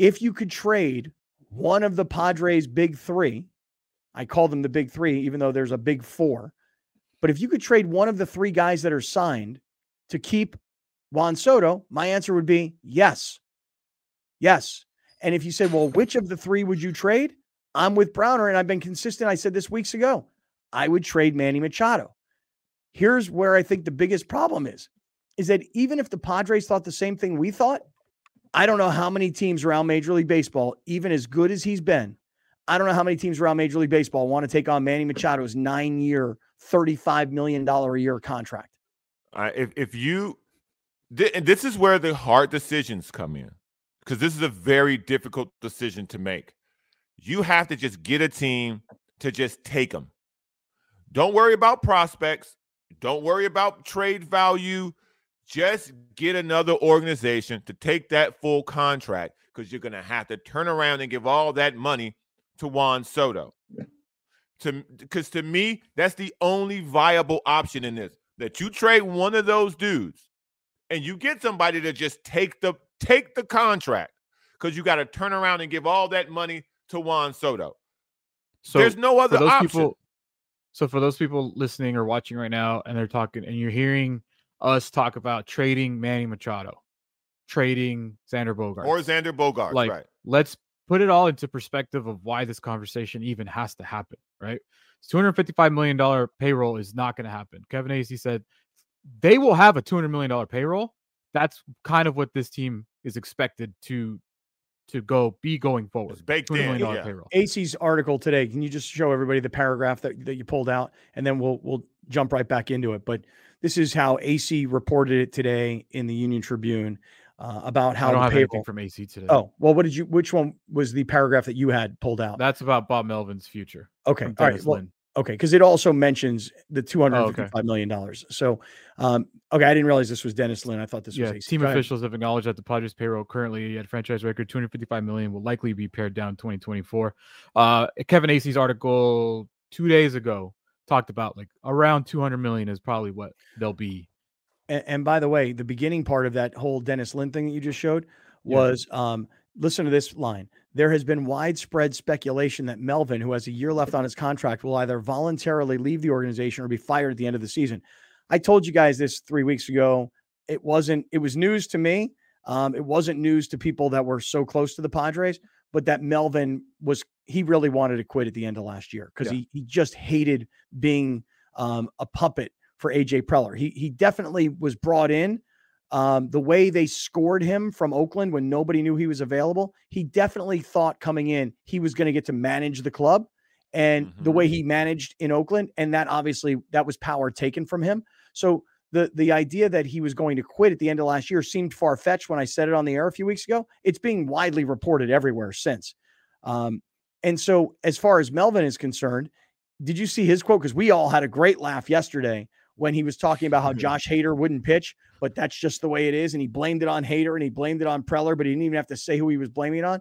if you could trade one of the Padres' big three, I call them the big three, even though there's a big four. But if you could trade one of the three guys that are signed to keep Juan Soto, my answer would be yes. Yes. And if you said, well, which of the three would you trade? I'm with Browner, and I've been consistent. I said this weeks ago. I would trade Manny Machado. Here's where I think the biggest problem is is that even if the Padres thought the same thing we thought, I don't know how many teams around Major League Baseball, even as good as he's been, I don't know how many teams around Major League Baseball want to take on Manny Machado's nine year, $35 million a year contract. Uh, if, if you, th- this is where the hard decisions come in, because this is a very difficult decision to make. You have to just get a team to just take them. Don't worry about prospects. Don't worry about trade value. Just get another organization to take that full contract because you're going to have to turn around and give all that money to Juan Soto. To because to me, that's the only viable option in this. That you trade one of those dudes and you get somebody to just take the take the contract because you got to turn around and give all that money to Juan Soto. So there's no other option. People, so for those people listening or watching right now, and they're talking, and you're hearing us talk about trading Manny Machado, trading Xander Bogart, or Xander Bogart, like right? Let's put it all into perspective of why this conversation even has to happen, right? $255 million payroll is not going to happen. Kevin Acee said they will have a $200 million payroll. That's kind of what this team is expected to to go be going forward. It's baked in. Yeah. Payroll. Acee's article today. Can you just show everybody the paragraph that, that you pulled out, and then we'll we'll jump right back into it. But this is how Acee reported it today in the Union Tribune uh, about how I don't have payroll... anything from Acee today. Oh well, what did you? Which one was the paragraph that you had pulled out? That's about Bob Melvin's future. Okay, all right. Well, Okay, because it also mentions the two hundred fifty-five oh, okay. million dollars. So, um, okay, I didn't realize this was Dennis Lin. I thought this yeah, was Acee. team officials have acknowledged that the Padres payroll currently at franchise record two hundred fifty-five million will likely be pared down in twenty twenty-four. Uh, Kevin Acee's article two days ago talked about like around two hundred million is probably what they'll be. And, and, by the way, the beginning part of that whole Dennis Lin thing that you just showed was, yeah. um, listen to this line there has been widespread speculation that Melvin, who has a year left on his contract, will either voluntarily leave the organization or be fired at the end of the season. I told you guys this three weeks ago. It wasn't, it was news to me. Um, it wasn't news to people that were so close to the Padres, but that Melvin was, he really wanted to quit at the end of last year because yeah. he, he just hated being um, a puppet for AJ Preller. He, he definitely was brought in um, the way they scored him from Oakland when nobody knew he was available, he definitely thought coming in he was going to get to manage the club. And mm-hmm. the way mm-hmm. he managed in Oakland, and that obviously that was power taken from him. So the the idea that he was going to quit at the end of last year seemed far fetched when I said it on the air a few weeks ago. It's being widely reported everywhere since. Um, and so, as far as Melvin is concerned, did you see his quote? Because we all had a great laugh yesterday when he was talking about how Josh Hader wouldn't pitch, but that's just the way it is. And he blamed it on Hader and he blamed it on Preller, but he didn't even have to say who he was blaming it on.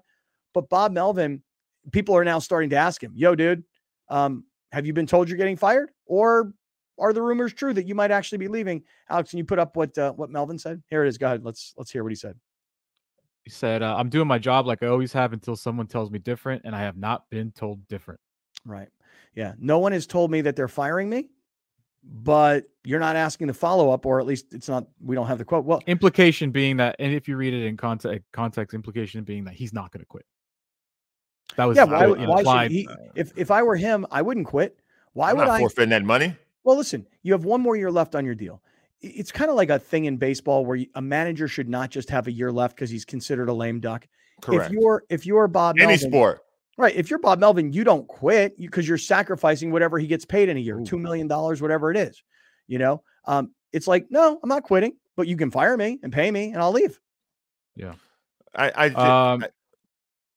But Bob Melvin, people are now starting to ask him, yo, dude, um, have you been told you're getting fired? Or are the rumors true that you might actually be leaving? Alex, can you put up what uh, what Melvin said? Here it is. Go ahead. Let's let's hear what he said. He said, uh, "I'm doing my job like I always have until someone tells me different, and I have not been told different." Right. Yeah. No one has told me that they're firing me but you're not asking the follow up, or at least it's not. We don't have the quote. Well, implication being that, and if you read it in context, context implication being that he's not going to quit. That was yeah. Why, why should he? If if I were him, I wouldn't quit. Why I'm would I forfeit that money? Well, listen, you have one more year left on your deal. It's kind of like a thing in baseball where a manager should not just have a year left because he's considered a lame duck. Correct. If you're if you're Bob, any Melvin, sport, Right. If you're Bob Melvin, you don't quit because you, are sacrificing whatever he gets paid in a year, Ooh. $2 million, whatever it is. You know, um, it's like, no, I'm not quitting, but you can fire me and pay me and I'll leave. Yeah. I, I, um, I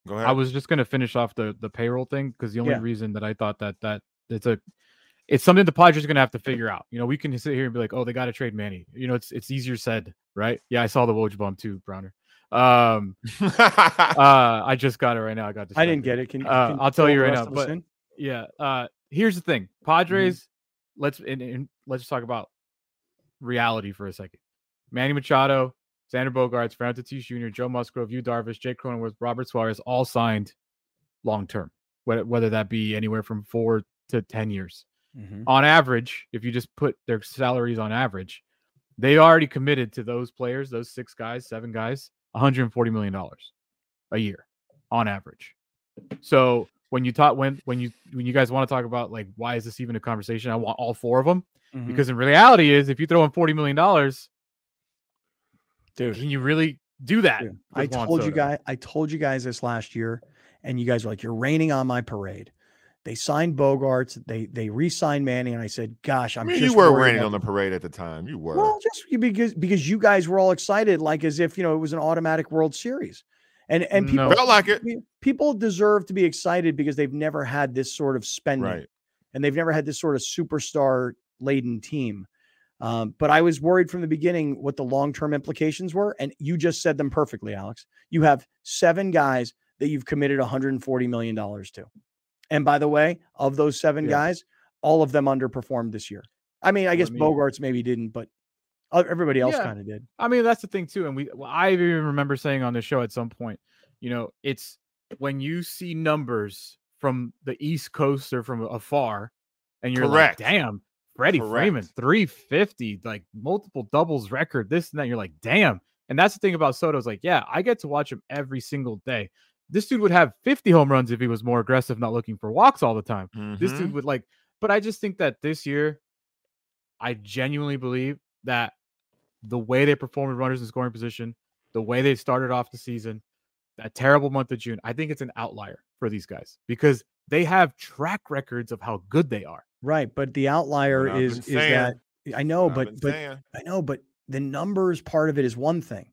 go ahead. I was just going to finish off the, the payroll thing because the only yeah. reason that I thought that, that it's a, it's something the Padres are going to have to figure out. You know, we can sit here and be like, oh, they got to trade Manny. You know, it's, it's easier said, right? Yeah. I saw the Woj bomb too, Browner. Um, uh, I just got it right now. I got this. I didn't get it. Can, uh, can I'll tell you right now. But in? yeah, uh, here's the thing, Padres. Mm-hmm. Let's and, and let's just talk about reality for a second. Manny Machado, Xander Bogaerts, Fernando Tatis Jr., Joe Musgrove, Yu Darvish, Jake Cronenworth, Robert Suarez, all signed long term, whether, whether that be anywhere from four to 10 years. Mm-hmm. On average, if you just put their salaries on average, they already committed to those players, those six guys, seven guys, 140 million dollars a year on average. So when you talk when when you when you guys want to talk about like why is this even a conversation? I want all four of them mm-hmm. because in reality is if you throw in 40 million dollars, dude, can you really do that? Dude, I told you guys, I told you guys this last year, and you guys were like, "You're raining on my parade." They signed Bogaerts. They they re-signed Manny, and I said, "Gosh, I'm." I mean, you were raining on the parade at the time. You were. Well, just because because you guys were all excited, like as if you know it was an automatic World Series, and and people no. felt like it. People deserve to be excited because they've never had this sort of spending, right. and they've never had this sort of superstar laden team. Um, but I was worried from the beginning what the long term implications were, and you just said them perfectly, Alex. You have seven guys that you've committed 140 million dollars to. And by the way, of those seven yeah. guys, all of them underperformed this year. I mean, I guess I mean, Bogaerts maybe didn't, but everybody else yeah. kind of did. I mean, that's the thing too. And we, well, I even remember saying on the show at some point, you know, it's when you see numbers from the East Coast or from afar, and you're Correct. like, damn, Freddie Correct. Freeman, 350, like multiple doubles record, this and that. You're like, damn. And that's the thing about Soto is like, yeah, I get to watch him every single day this dude would have 50 home runs if he was more aggressive, not looking for walks all the time. Mm-hmm. This dude mm-hmm. would like, but I just think that this year, I genuinely believe that the way they performed runners in scoring position, the way they started off the season, that terrible month of June, I think it's an outlier for these guys because they have track records of how good they are. Right, but the outlier is is that I know, but but saying. I know, but the numbers part of it is one thing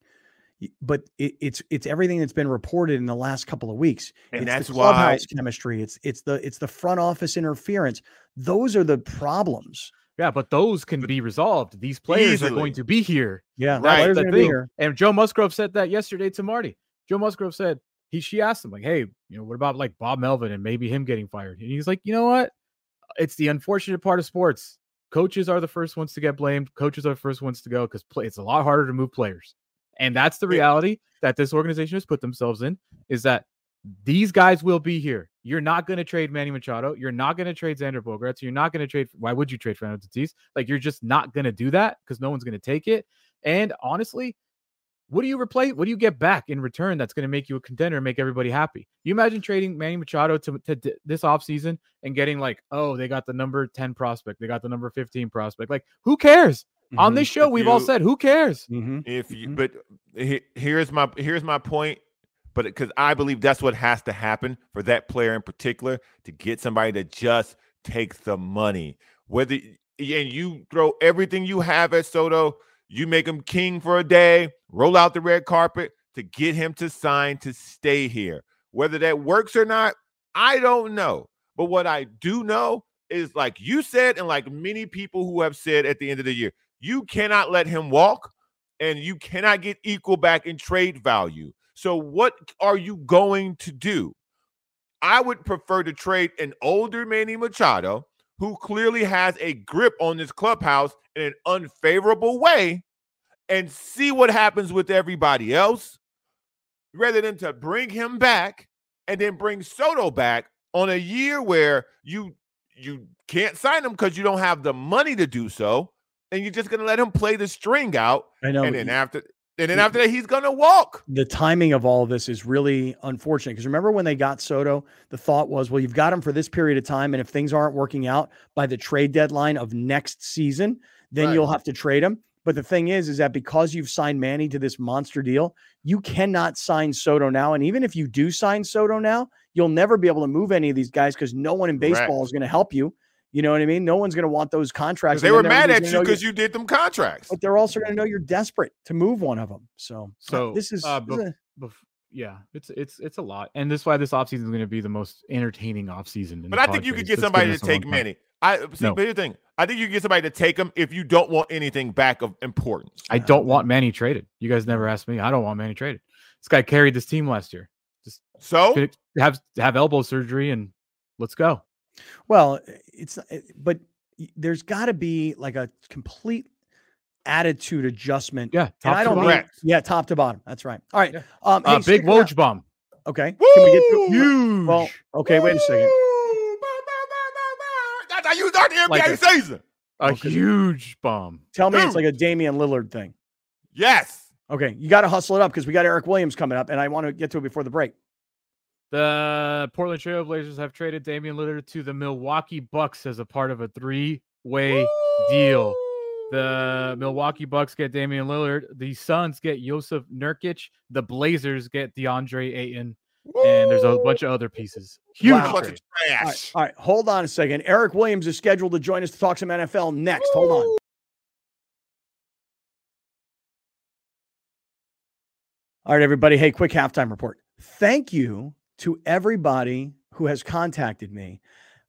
but it, it's it's everything that's been reported in the last couple of weeks. And it's that's the clubhouse why chemistry. It's it's the it's the front office interference. Those are the problems. Yeah, but those can be resolved. These players Easily. are going to be here. Yeah, right. The thing. And Joe Musgrove said that yesterday to Marty. Joe Musgrove said he she asked him like, "Hey, you know, what about like Bob Melvin and maybe him getting fired?" And he's like, "You know what? It's the unfortunate part of sports. Coaches are the first ones to get blamed. Coaches are the first ones to go because play. It's a lot harder to move players. And that's the reality that this organization has put themselves in is that these guys will be here. You're not going to trade Manny Machado. You're not going to trade Xander Bogaerts. You're not going to trade. Why would you trade Fernando Tatis? Like you're just not going to do that because no one's going to take it. And honestly, what do you replace? What do you get back in return that's going to make you a contender and make everybody happy? You imagine trading Manny Machado to, to this offseason and getting like, oh, they got the number 10 prospect. They got the number 15 prospect. Like, who cares? Mm-hmm. On this show, if we've you, all said, "Who cares?" Mm-hmm. If you, mm-hmm. but here's my here's my point. But because I believe that's what has to happen for that player in particular to get somebody to just take the money. Whether and you throw everything you have at Soto, you make him king for a day, roll out the red carpet to get him to sign to stay here. Whether that works or not, I don't know. But what I do know is like you said, and like many people who have said at the end of the year, you cannot let him walk and you cannot get equal back in trade value. So, what are you going to do? I would prefer to trade an older Manny Machado who clearly has a grip on this clubhouse in an unfavorable way and see what happens with everybody else rather than to bring him back and then bring Soto back on a year where you you can't sign him because you don't have the money to do so and you're just gonna let him play the string out. I know. And then after and then after that, he's gonna walk. The timing of all of this is really unfortunate because remember when they got Soto, the thought was, well, you've got him for this period of time, and if things aren't working out by the trade deadline of next season, then right. you'll have to trade him. But the thing is, is that because you've signed Manny to this monster deal, you cannot sign Soto now. And even if you do sign Soto now, you'll never be able to move any of these guys because no one in baseball is going to help you you know what I mean? No one's going to want those contracts. They were mad at you because you did them contracts. But they're also going to know you're desperate to move one of them. So, so this is, uh, bef- bef- yeah, it's it's it's a lot, and this is why this offseason is going to be the most entertaining offseason. But I think you could get somebody to take Manny. I see. No. But here's the thing: I think you can get somebody to take him if you don't want anything back of importance. I don't want Manny traded. You guys never asked me. I don't want Manny traded. This guy carried this team last year. Just so have have elbow surgery and let's go. Well, it's eh, but there's got to be like a complete attitude adjustment. Yeah, top I don't mean, yeah, top to bottom. That's right. All right. Yeah. Um, uh, hey, big Woj bomb. Okay. Woo! Can we get to, huge? Well, okay. Wait a second. That's how you start the NBA like a, season. A okay. huge bomb. Tell me huge. it's like a Damian Lillard thing. Yes. Okay, you got to hustle it up because we got Eric Williams coming up, and I want to get to it before the break. The Portland Trail Blazers have traded Damian Lillard to the Milwaukee Bucks as a part of a three-way deal. The Milwaukee Bucks get Damian Lillard. The Suns get Jusuf Nurkic. The Blazers get DeAndre Ayton. Woo! And there's a bunch of other pieces. Huge wow. bunch of trash. All right, all right, hold on a second. Eric Williams is scheduled to join us to talk some NFL next. Woo! Hold on. All right, everybody. Hey, quick halftime report. Thank you to everybody who has contacted me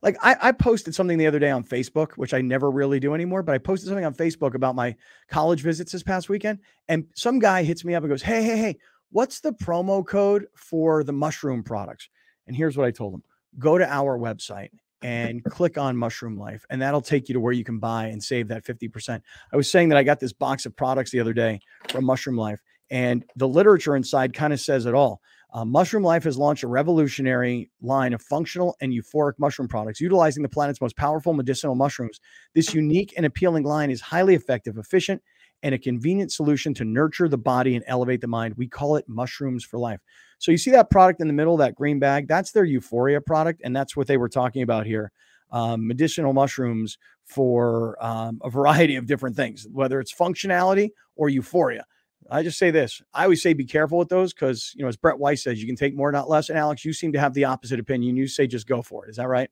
like I, I, posted something the other day on Facebook, which I never really do anymore, but I posted something on Facebook about my college visits this past weekend. And some guy hits me up and goes, Hey, hey, hey, what's the promo code for the mushroom products? And here's what I told him go to our website and click on Mushroom Life, and that'll take you to where you can buy and save that 50%. I was saying that I got this box of products the other day from Mushroom Life, and the literature inside kind of says it all. Uh, mushroom Life has launched a revolutionary line of functional and euphoric mushroom products utilizing the planet's most powerful medicinal mushrooms. This unique and appealing line is highly effective, efficient, and a convenient solution to nurture the body and elevate the mind. We call it mushrooms for life. So you see that product in the middle, that green bag, that's their euphoria product. And that's what they were talking about here. Um, medicinal mushrooms for um, a variety of different things, whether it's functionality or euphoria. I just say this. I always say be careful with those because, you know, as Brett Weiss says, you can take more, not less. And Alex, you seem to have the opposite opinion. You say just go for it. Is that right?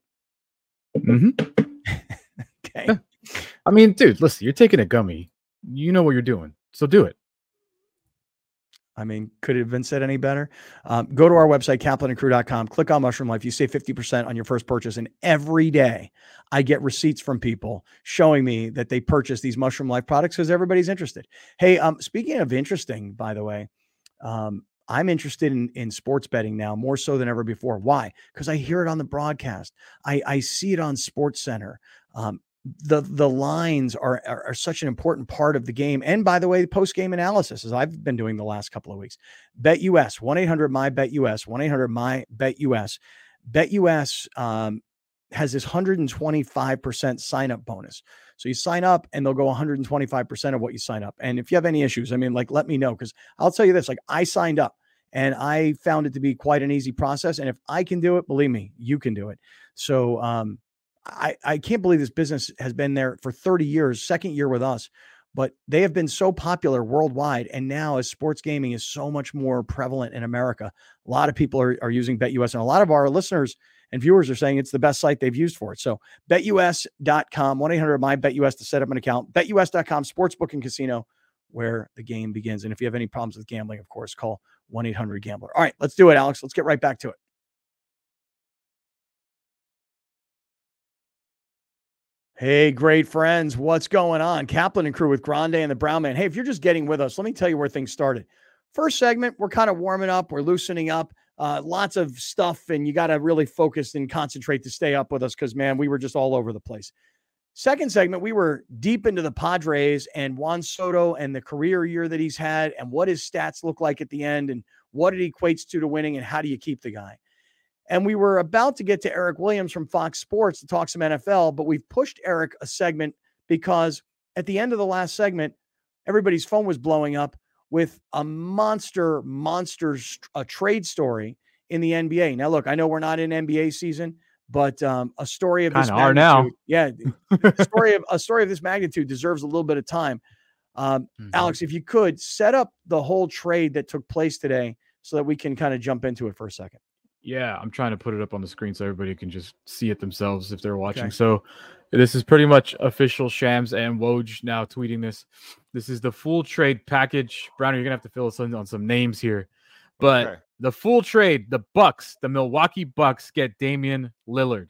Mm-hmm. okay. I mean, dude, listen, you're taking a gummy. You know what you're doing. So do it. I mean, could it have been said any better? Um, go to our website, kaplanandcrew.com, click on Mushroom Life. You save 50% on your first purchase. And every day I get receipts from people showing me that they purchase these Mushroom Life products because everybody's interested. Hey, um, speaking of interesting, by the way, um, I'm interested in, in sports betting now more so than ever before. Why? Because I hear it on the broadcast. I, I see it on Sports Center. Um, the the lines are, are, are such an important part of the game. And by the way, post game analysis, as I've been doing the last couple of weeks. Bet US one eight hundred my bet US one eight hundred my bet US. Bet US um, has this hundred and twenty five percent sign up bonus. So you sign up and they'll go 125% of what you sign up. And if you have any issues, I mean, like, let me know because I'll tell you this like, I signed up and I found it to be quite an easy process. And if I can do it, believe me, you can do it. So, um, I, I can't believe this business has been there for 30 years, second year with us, but they have been so popular worldwide. And now, as sports gaming is so much more prevalent in America, a lot of people are, are using BetUS, and a lot of our listeners and viewers are saying it's the best site they've used for it. So, betus.com, 1 800 my BetUS to set up an account, betus.com, sportsbook and casino, where the game begins. And if you have any problems with gambling, of course, call 1 800 Gambler. All right, let's do it, Alex. Let's get right back to it. Hey, great friends. What's going on? Kaplan and crew with Grande and the Brown Man. Hey, if you're just getting with us, let me tell you where things started. First segment, we're kind of warming up, we're loosening up. Uh, lots of stuff, and you got to really focus and concentrate to stay up with us because, man, we were just all over the place. Second segment, we were deep into the Padres and Juan Soto and the career year that he's had and what his stats look like at the end and what it equates to to winning and how do you keep the guy. And we were about to get to Eric Williams from Fox Sports to talk some NFL, but we've pushed Eric a segment because at the end of the last segment, everybody's phone was blowing up with a monster, monster a trade story in the NBA. Now, look, I know we're not in NBA season, but um, a story of this are now. yeah, story of a story of this magnitude deserves a little bit of time. Um, mm-hmm. Alex, if you could set up the whole trade that took place today, so that we can kind of jump into it for a second. Yeah, I'm trying to put it up on the screen so everybody can just see it themselves if they're watching. Okay. So this is pretty much official Shams and Woj now tweeting this. This is the full trade package. Browner, you're gonna have to fill us in on some names here. But okay. the full trade, the Bucks, the Milwaukee Bucks get Damian Lillard.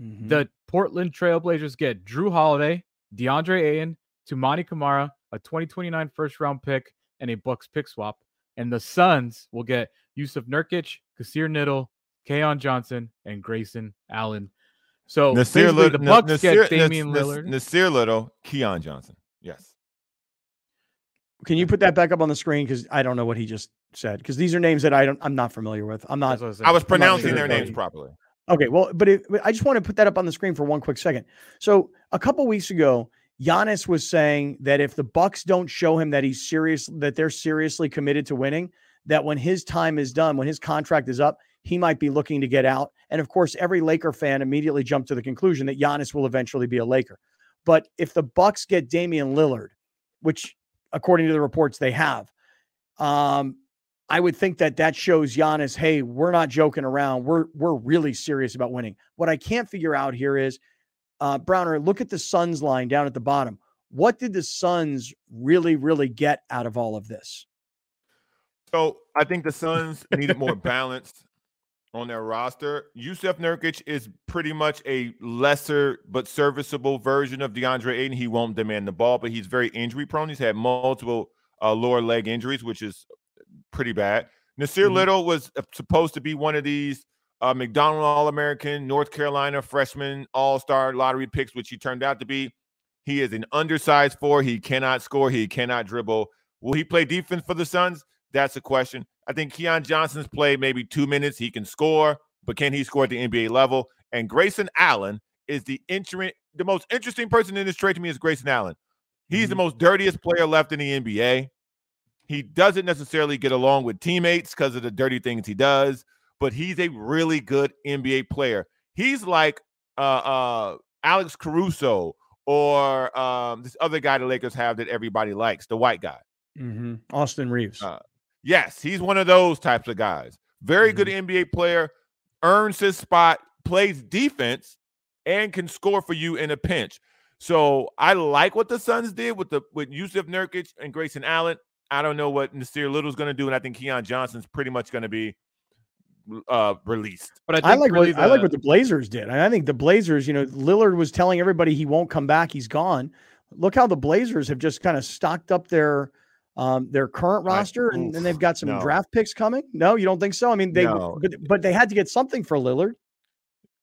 Mm-hmm. The Portland Trailblazers get Jrue Holiday, DeAndre Ayton, Toumani Camara, a 2029 first round pick, and a Bucks pick swap. And the Suns will get Jusuf Nurkic, Kyser Little, Keon Johnson, and Grayson Allen. So Nassir basically, the Bucks Nassir, get Damian Nassir, Lillard. Nassir Little, Keon Johnson. Yes. Can you put that back up on the screen? Because I don't know what he just said. Because these are names that I don't. I'm not familiar with. I'm not. I was, I was pronouncing their names properly. Okay, well, but it, I just want to put that up on the screen for one quick second. So a couple weeks ago, Giannis was saying that if the Bucks don't show him that he's serious, that they're seriously committed to winning, that when his time is done, when his contract is up, he might be looking to get out. And of course, every Laker fan immediately jumped to the conclusion that Giannis will eventually be a Laker. But if the Bucks get Damian Lillard, which according to the reports they have, um, I would think that that shows Giannis, hey, we're not joking around. We're we're really serious about winning. What I can't figure out here is, uh, Browner, look at the Suns line down at the bottom. What did the Suns really, really get out of all of this? So I think the Suns needed more balance on their roster. Jusuf Nurkic is pretty much a lesser but serviceable version of DeAndre Ayton. He won't demand the ball, but he's very injury prone. He's had multiple uh, lower leg injuries, which is pretty bad. Nassir mm-hmm. Little was uh, supposed to be one of these uh, McDonald All American, North Carolina freshman All Star lottery picks, which he turned out to be. He is an undersized four. He cannot score. He cannot dribble. Will he play defense for the Suns? That's a question. I think Keon Johnson's played maybe two minutes. He can score, but can he score at the NBA level? And Grayson Allen is the inter- the most interesting person in this trade to me is Grayson Allen. He's mm-hmm. the most dirtiest player left in the NBA. He doesn't necessarily get along with teammates because of the dirty things he does, but he's a really good NBA player. He's like uh, uh, Alex Caruso or um, this other guy the Lakers have that everybody likes, the white guy. Mm-hmm. Austin Reaves. Uh, yes, he's one of those types of guys. Very mm-hmm. good NBA player, earns his spot, plays defense, and can score for you in a pinch. So I like what the Suns did with the with Jusuf Nurkic and Grayson Allen. I don't know what Nassir Little's going to do, and I think Keon Johnson's pretty much going to be uh released. But I, I like really what the, I like what the Blazers did. I think the Blazers, you know, Lillard was telling everybody he won't come back, he's gone. Look how the Blazers have just kind of stocked up their um, their current roster, I, and, and, they've got some no. draft picks coming. No, you don't think so? I mean, they no. but but they had to get something for Lillard.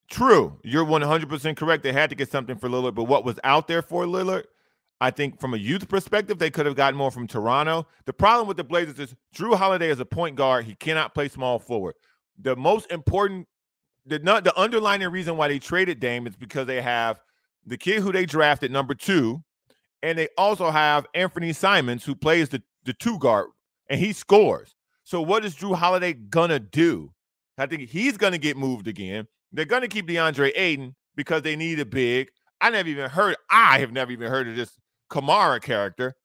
True, you're 100 percent correct. They had to get something for Lillard, but what was out there for Lillard I think from a youth perspective, they could have gotten more from Toronto. The problem with the Blazers is Jrue Holiday is a point guard. He cannot play small forward. The most important, the not the underlying reason why they traded Dame is because they have the kid who they drafted number two, and they also have Anthony Simons who plays the, the two guard and he scores. So what is Jrue Holiday gonna do? I think he's gonna get moved again. They're gonna keep DeAndre Ayton because they need a big. I never even heard. I have never even heard of this Camara character,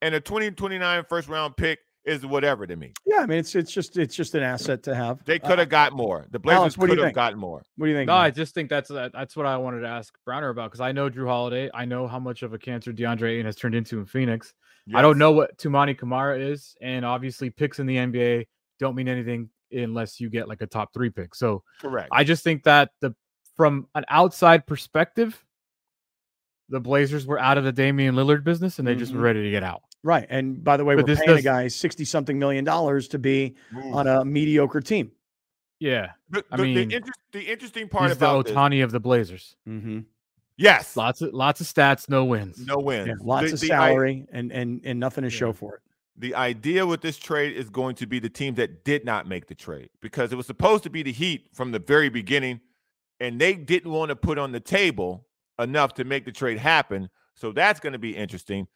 and a 2029 first round pick is whatever to me. Yeah, I mean it's it's just it's just an asset to have. They could have uh, got more. The Blazers could have gotten more. What do you think? No, I just think that's that's what I wanted to ask Browner about because I know Jrue Holiday. I know how much of a cancer DeAndre Ayton has turned into in Phoenix. Yes. I don't know what Toumani Camara is, and obviously picks in the NBA don't mean anything unless you get like a top three pick. So correct. I just think that the from an outside perspective, the Blazers were out of the Damian Lillard business and they just mm-hmm. were ready to get out. Right. And by the way, but we're paying does... a guy 60 something million dollars to be Ooh. on a mediocre team. Yeah. The, I mean, the, inter- the interesting part about the Ohtani of the Blazers. Mm-hmm. Yes. Lots of lots of stats, no wins. No wins. Yeah, lots the, of salary I, and and and nothing to yeah. show for it. The idea with this trade is going to be the team that did not make the trade because it was supposed to be the Heat from the very beginning, and they didn't want to put on the table enough to make the trade happen. So that's going to be interesting.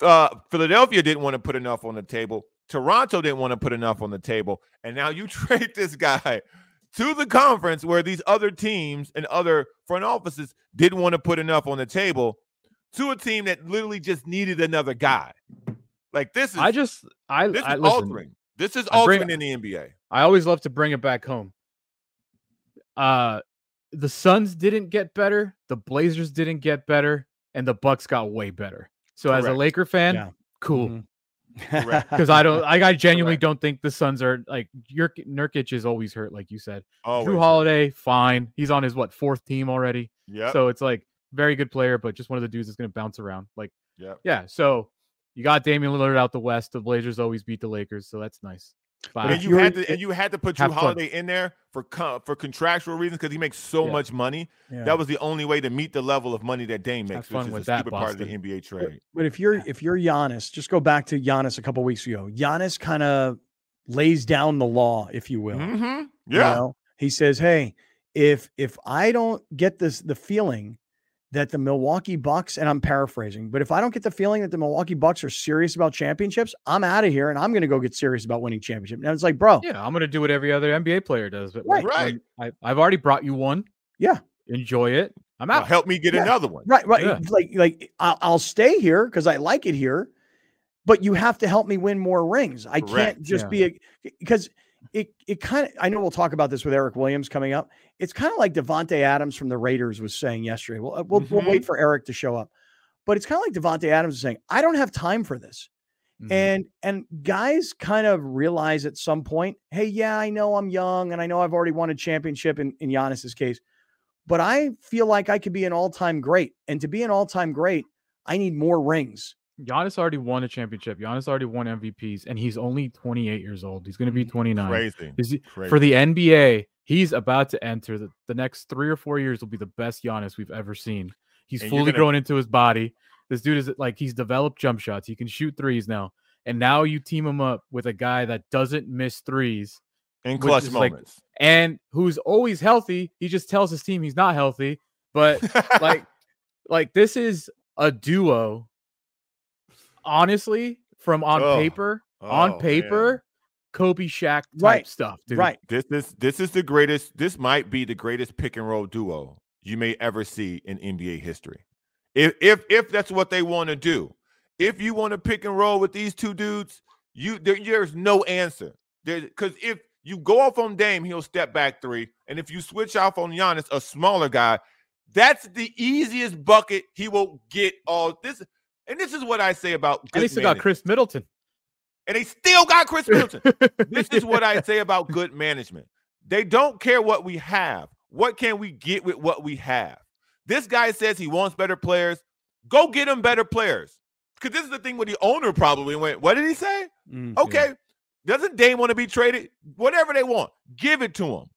Uh, Philadelphia didn't want to put enough on the table. Toronto didn't want to put enough on the table. And now you trade this guy to the conference where these other teams and other front offices didn't want to put enough on the table to a team that literally just needed another guy. Like this is I just I this I, is listen, altering. This is altering bring, in the NBA. I always love to bring it back home. Uh the Suns didn't get better, the Blazers didn't get better, and the Bucks got way better. So Correct. as a Laker fan, yeah. cool. Mm-hmm. Because I don't, I, I genuinely Correct. don't think the Suns are like your Nurkic is always hurt, like you said. Always. Jrue Holiday, fine. He's on his what fourth team already. Yeah. So it's like very good player, but just one of the dudes that's going to bounce around. Like, yeah, yeah. So you got Damian Lillard out the West. The Blazers always beat the Lakers, so that's nice. And you had to and you had to put Jrue Holiday in there for for contractual reasons because he makes so yeah. much money. Yeah. That was the only way to meet the level of money that Dame makes, which is a that, stupid Boston. part of the NBA trade. But if you're if you're Giannis, just go back to Giannis a couple weeks ago. Giannis kind of lays down the law, if you will. Mm-hmm. Yeah, you know? he says, "Hey, if if I don't get this the feeling that the Milwaukee Bucks, and I'm paraphrasing, but if I don't get the feeling that the Milwaukee Bucks are serious about championships, I'm out of here and I'm going to go get serious about winning championship. And it's like, bro, yeah, I'm going to do what every other NBA player does. But right, right. I, I've already brought you one. Yeah, enjoy it. I'm out. Well, help me get yeah. another one. Right, right. Yeah. Like, like I'll, I'll stay here because I like it here, but you have to help me win more rings. I Correct. can't just yeah. be a because it it kind of I know we'll talk about this with Eric Williams coming up. It's kind of like Davante Adams from the Raiders was saying yesterday. Well, we'll, mm-hmm. we'll wait for Eric to show up, but it's kind of like Davante Adams is saying, I don't have time for this. Mm-hmm. And and guys kind of realize at some point, hey, yeah, I know I'm young and I know I've already won a championship in, in Giannis's case, but I feel like I could be an all-time great. And to be an all-time great, I need more rings. Giannis already won a championship. Giannis already won MVPs, and he's only 28 years old. He's going to be mm-hmm. 29. Crazy. He, Crazy. For the NBA, he's about to enter the, the next three or four years will be the best Giannis we've ever seen. He's and fully gonna... grown into his body. This dude is like he's developed jump shots. He can shoot threes now. And now you team him up with a guy that doesn't miss threes in clutch moments. Like, and who's always healthy. He just tells his team he's not healthy. But like like this is a duo. Honestly, from on oh, paper, oh, on paper, man. Kobe Shaq type right. stuff, dude. Right. This is this is the greatest. This might be the greatest pick and roll duo you may ever see in NBA history. If if if that's what they want to do, if you want to pick and roll with these two dudes, you there, there's no answer. There, because if you go off on Dame, he'll step back three, and if you switch off on Giannis, a smaller guy, that's the easiest bucket he will get. All this, and this is what I say about. At least they got Khris Middleton, and they still got Khris Middleton. this is what I say about good management. They don't care what we have. What can we get with what we have? This guy says he wants better players. Go get him better players. Because this is the thing with the owner probably went, what did he say? Mm, okay. Yeah. Doesn't Dame want to be traded? Whatever they want, give it to him.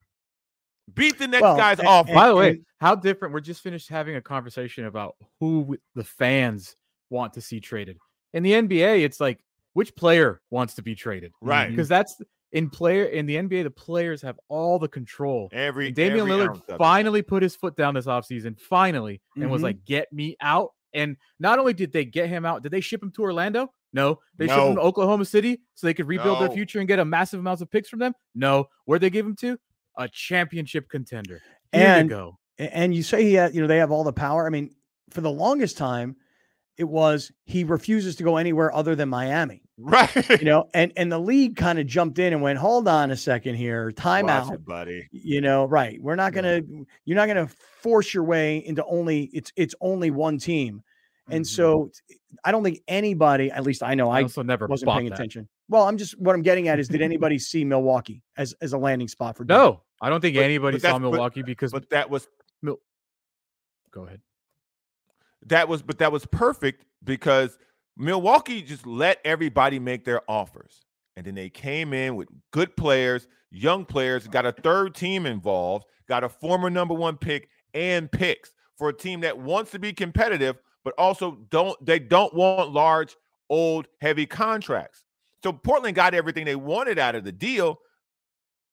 Beat the next well, guys and, off. And, By the way, how different? We're just finished having a conversation about who the fans want to see traded. In the NBA, it's like which player wants to be traded, right? Because that's in player in the NBA, the players have all the control. Every and Damian every Lillard finally put his foot down this offseason, finally, and mm-hmm. was like, "Get me out." And not only did they get him out, did they ship him to Orlando? No. They no. shipped him to Oklahoma City so they could rebuild no. their future and get a massive amounts of picks from them? No. Where they give him to? A championship contender. Here and, you go. And you say he had, you know, they have all the power. I mean, for the longest time, it was he refuses to go anywhere other than Miami. Right. You know, and and the league kind of jumped in and went, hold on a second here, timeout, it, buddy. You know, right. We're not gonna yeah. you're not gonna force your way into only it's it's only one team. And mm-hmm. so I don't think anybody, at least I know I, I also never wasn't paying that. attention. Well, I'm just what I'm getting at is did anybody see Milwaukee as as a landing spot for No, I don't think but, anybody but saw Milwaukee but, because but that was Mil- Go ahead. That was but that was perfect because Milwaukee just let everybody make their offers. And then they came in with good players, young players, got a third team involved, got a former number 1 pick and picks for a team that wants to be competitive but also don't they don't want large, old, heavy contracts. So Portland got everything they wanted out of the deal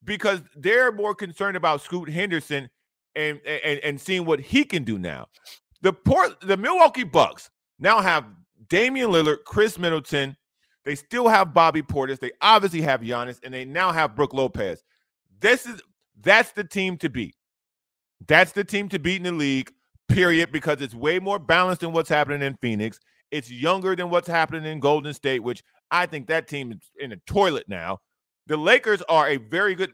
because they're more concerned about Scoot Henderson and and, and seeing what he can do now. The Port the Milwaukee Bucks now have Damian Lillard, Khris Middleton. They still have Bobby Portis. They obviously have Giannis, and they now have Brook Lopez. This is that's the team to beat. That's the team to beat in the league period, because it's way more balanced than what's happening in Phoenix. It's younger than what's happening in Golden State, which I think that team is in a toilet now. The Lakers are a very good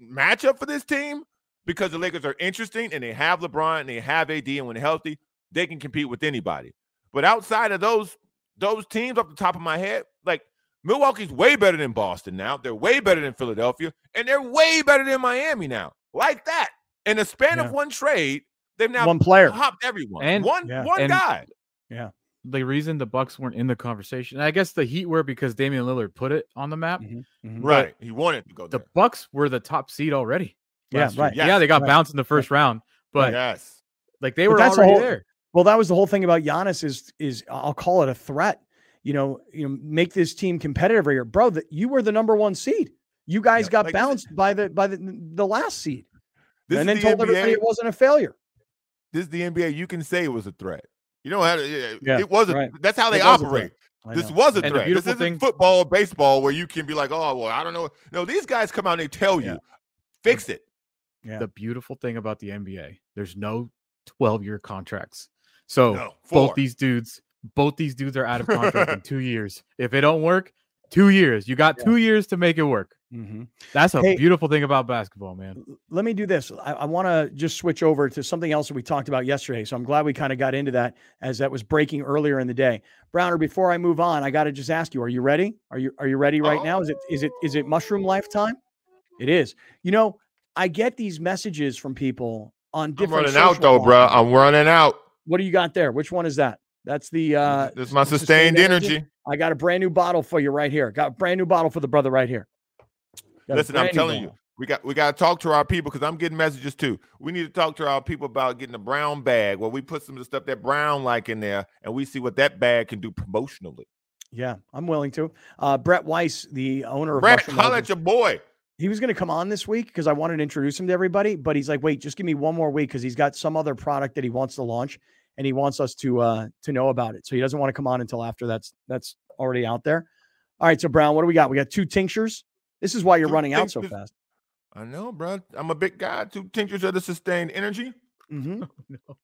matchup for this team because the Lakers are interesting and they have LeBron and they have AD, and when healthy, they can compete with anybody. But outside of those those teams, off the top of my head, like Milwaukee's way better than Boston now. They're way better than Philadelphia, and they're way better than Miami now. Like that. In the span yeah. of one trade, They've now one player hopped everyone. And one yeah. one and, guy. Yeah. The reason the Bucks weren't in the conversation, I guess the Heat were because Damian Lillard put it on the map. Mm-hmm. Mm-hmm. Right. He wanted to go there. The Bucks were the top seed already. Yeah, right. Yes. Yeah, they got right. bounced in the first right. round, but yes, like they but were already whole, there. Well, that was the whole thing about Giannis is is I'll call it a threat. You know, you know, make this team competitive here, bro. That you were the number one seed. You guys yeah, got like bounced by the by the the last seed, and then the told NBA. everybody it wasn't a failure this is the NBA. You can say it was a threat. You know how to, yeah, it wasn't. Right. That's how they operate. This was a threat. This isn't thing, football baseball where you can be like, oh, well, I don't know. No, these guys come out and they tell you, yeah. fix it. Yeah. The beautiful thing about the NBA, there's no 12 year contracts. So no, both these dudes, both these dudes are out of contract in two years. If it don't work, two years. You got yeah. two years to make it work. Mm-hmm. That's a hey, beautiful thing about basketball, man. Let me do this. I, I want to just switch over to something else that we talked about yesterday. So I'm glad we kind of got into that as that was breaking earlier in the day. Browner, before I move on, I got to just ask you: Are you ready? Are you Are you ready right oh. now? Is it Is it Is it mushroom lifetime? It is. You know, I get these messages from people on different. I'm running out though, bro. I'm running out. What do you got there? Which one is that? That's the uh this is my sustained, sustained energy. energy. I got a brand new bottle for you right here. Got a brand new bottle for the brother right here. Listen, I'm telling you, we got we got to talk to our people because I'm getting messages too. We need to talk to our people about getting a brown bag where we put some of the stuff that Brown like in there, and we see what that bag can do promotionally. Yeah, I'm willing to. Uh, Brett Weiss, the owner of Brett, holla at your boy. He was going to come on this week because I wanted to introduce him to everybody, but he's like, wait, just give me one more week because he's got some other product that he wants to launch, and he wants us to uh, to know about it. So he doesn't want to come on until after that's that's already out there. All right, so Brown, what do we got? We got two tinctures. This is why you're two running out so fast. I know, bro. I'm a big guy. Two tinctures of the sustained energy. Mm-hmm. Oh, no.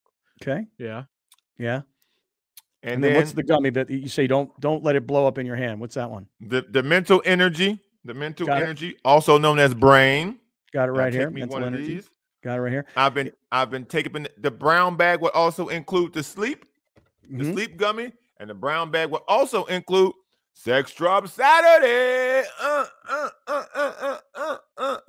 Okay. Yeah. Yeah. And, and then, then, what's the gummy that you say don't don't let it blow up in your hand? What's that one? The the mental energy, the mental got energy, it. also known as brain. Got it right here. Mental energy. Got it right here. I've been I've been taking the brown bag would also include the sleep, the mm-hmm. sleep gummy, and the brown bag will also include Sex Drop Saturday. Uh, uh,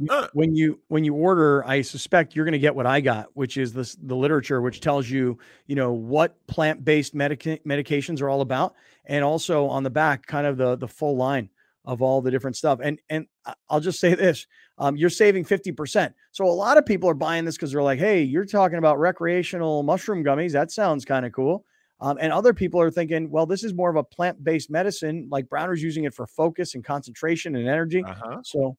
uh, when you when you order, I suspect you're going to get what I got, which is this the literature which tells you you know what plant based medica- medications are all about, and also on the back, kind of the the full line of all the different stuff. And and I'll just say this: um, you're saving fifty percent. So a lot of people are buying this because they're like, hey, you're talking about recreational mushroom gummies. That sounds kind of cool. Um, and other people are thinking, well, this is more of a plant based medicine. Like Browner's using it for focus and concentration and energy. Uh-huh. So,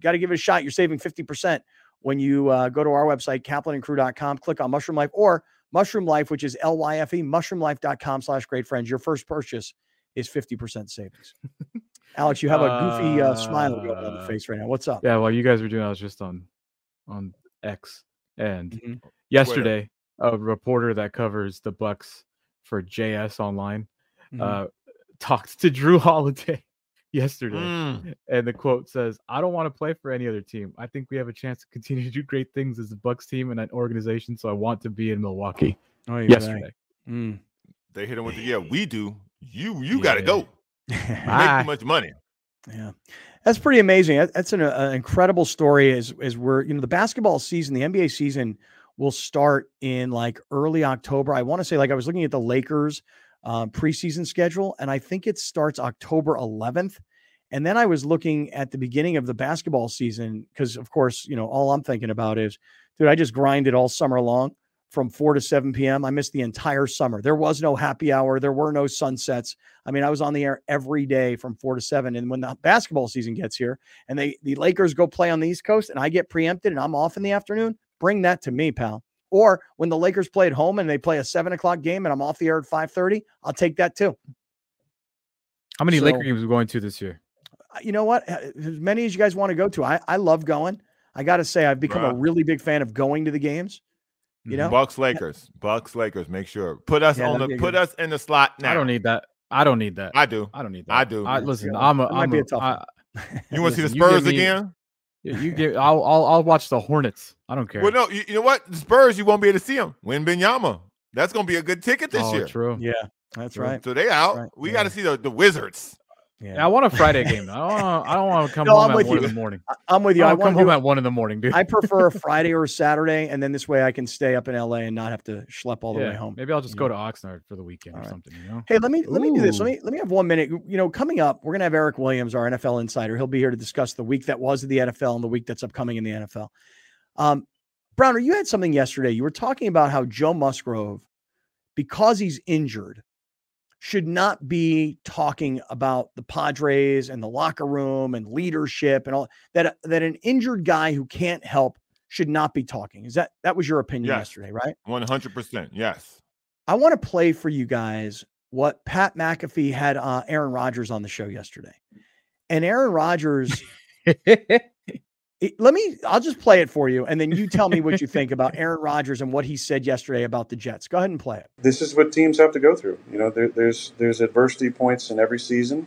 got to give it a shot. You're saving 50% when you uh, go to our website, kaplanandcrew.com, click on Mushroom Life or Mushroom Life, which is L Y F E, mushroomlife.com slash great friends. Your first purchase is 50% savings. Alex, you have a goofy uh, smile on the uh, face right now. What's up? Yeah, while you guys were doing, I was just on on X, and mm-hmm. yesterday, Twitter. a reporter that covers the Bucks for JS Online mm-hmm. uh, talked to Jrue Holiday yesterday, mm. and the quote says, "I don't want to play for any other team. I think we have a chance to continue to do great things as a Bucks team and an organization. So I want to be in Milwaukee." Oh, yesterday, mm. they hit him with the yeah. We do. You you yeah. got to go. Make too much money. Yeah. That's pretty amazing. That's an, incredible story as, as we're, you know, the basketball season, the NBA season will start in like early October. I want to say, like, I was looking at the Lakers um, preseason schedule, and I think it starts October 11th. And then I was looking at the beginning of the basketball season because, of course, you know, all I'm thinking about is, dude, I just grinded all summer long from 4 to 7 p.m. I missed the entire summer. There was no happy hour, there were no sunsets. I mean, I was on the air every day from 4 to 7. And when the basketball season gets here and they the Lakers go play on the East Coast and I get preempted and I'm off in the afternoon, Bring that to me, pal. Or when the Lakers play at home and they play a seven o'clock game and I'm off the air at five thirty, I'll take that too. How many so, Laker games are we going to this year? Uh, you know what? As many as you guys want to go to. I, I love going. I got to say, I've become Bruh. a really big fan of going to the games. You know, Bucks Lakers, Bucks Lakers. Make sure put us yeah, on the put us in the slot now. I don't need that. I don't need that. I do. I don't need that. I do. I, listen, I'm a. I'm a, a I, you want to see the Spurs me, again? You get. I'll, I'll. I'll watch the Hornets. I don't care. Well, no. You, you know what? The Spurs. You won't be able to see them. Wembanyama. That's going to be a good ticket this oh, year. True. Yeah, that's right. So they out. Right. We yeah. got to see the, the Wizards. Yeah. yeah. I want a Friday game. I don't. Want, I don't want to come no, home I'm at one you. in the morning. I'm with you. I, I come home at one in the morning, dude. I prefer a Friday or a Saturday, and then this way I can stay up in LA and not have to schlep all the yeah. way home. Maybe I'll just go to Oxnard for the weekend all or right. something. You know. Hey, let me let me do this. Let me let me have one minute. You know, coming up, we're gonna have Eric Williams, our NFL insider. He'll be here to discuss the week that was of the NFL and the week that's upcoming in the NFL. Um, Browner, you had something yesterday. You were talking about how Joe Musgrove, because he's injured, should not be talking about the Padres and the locker room and leadership and all that that an injured guy who can't help should not be talking. Is that that was your opinion yes. yesterday, right? 100%. Yes. I want to play for you guys what Pat McAfee had uh, Aaron Rodgers on the show yesterday. And Aaron Rodgers let me I'll just play it for you and then you tell me what you think about Aaron Rodgers and what he said yesterday about the Jets. Go ahead and play it. This is what teams have to go through. You know, there, there's there's adversity points in every season.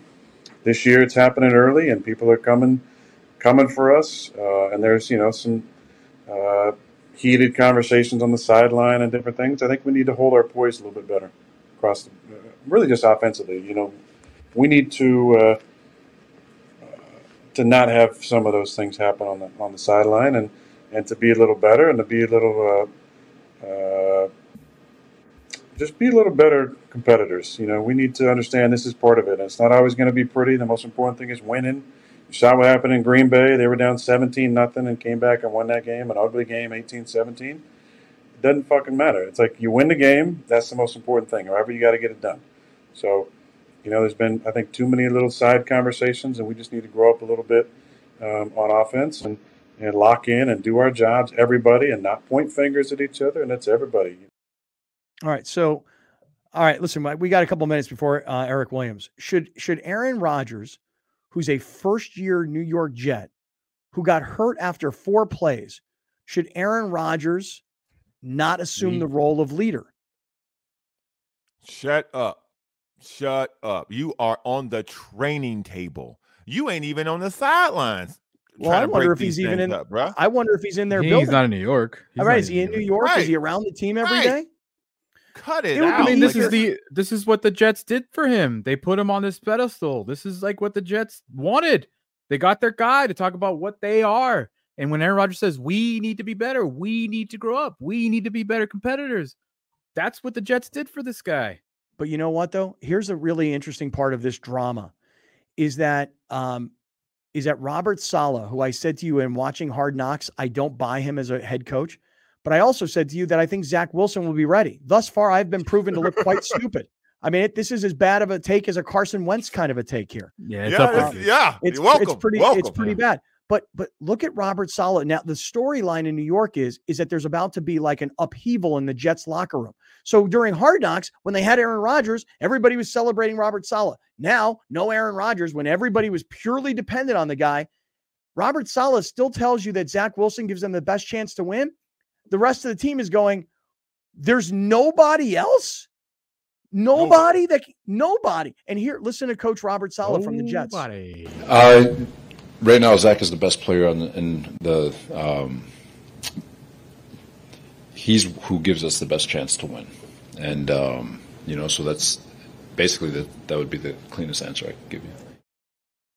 This year it's happening early and people are coming coming for us uh, and there's, you know, some uh, heated conversations on the sideline and different things. I think we need to hold our poise a little bit better across the, really just offensively, you know. We need to uh, to not have some of those things happen on the on the sideline and and to be a little better and to be a little uh, uh, just be a little better competitors. You know, we need to understand this is part of it. It's not always going to be pretty. The most important thing is winning. You saw what happened in Green Bay. They were down 17 nothing and came back and won that game, an ugly game, 18-17. It doesn't fucking matter. It's like you win the game. That's the most important thing. However, you got to get it done. So you know, there's been, I think, too many little side conversations, and we just need to grow up a little bit um, on offense and, and lock in and do our jobs, everybody, and not point fingers at each other. And it's everybody. All right. So, all right, listen, we got a couple minutes before uh, Eric Williams. Should should Aaron Rodgers, who's a first year New York Jet, who got hurt after four plays, should Aaron Rodgers not assume the role of leader? Shut up. Shut up. You are on the training table. You ain't even on the sidelines. Well, I wonder if he's even in. Up, bro. I wonder if he's in there. He's not in New York. He's All right, is he in New York? Right. Is he around the team every right. day? Cut it, it out. I mean, this is the this is what the Jets did for him. They put him on this pedestal. This is like what the Jets wanted. They got their guy to talk about what they are. And when Aaron Rodgers says we need to be better, we need to grow up, we need to be better competitors. That's what the Jets did for this guy. But you know what though? Here's a really interesting part of this drama is that um is that Robert Saleh, who I said to you in watching Hard Knocks, I don't buy him as a head coach. But I also said to you that I think Zach Wilson will be ready. Thus far, I've been proven to look quite stupid. I mean, it, this is as bad of a take as a Carson Wentz kind of a take here. Yeah, it's yeah, it's, yeah. It's, welcome. it's pretty. Welcome, it's pretty bad. But but look at Robert Saleh. Now the storyline in New York is is that there's about to be like an upheaval in the Jets locker room. So during Hard Knocks, when they had Aaron Rodgers, everybody was celebrating Robert Saleh. Now, no Aaron Rodgers when everybody was purely dependent on the guy. Robert Saleh still tells you that Zach Wilson gives them the best chance to win. The rest of the team is going, there's nobody else. Nobody that nobody. And here, listen to Coach Robert Saleh from the Jets. Uh, right now, Zach is the best player on the, in the. Um, he's who gives us the best chance to win, and um, you know, so that's basically the, that would be the cleanest answer I could give you.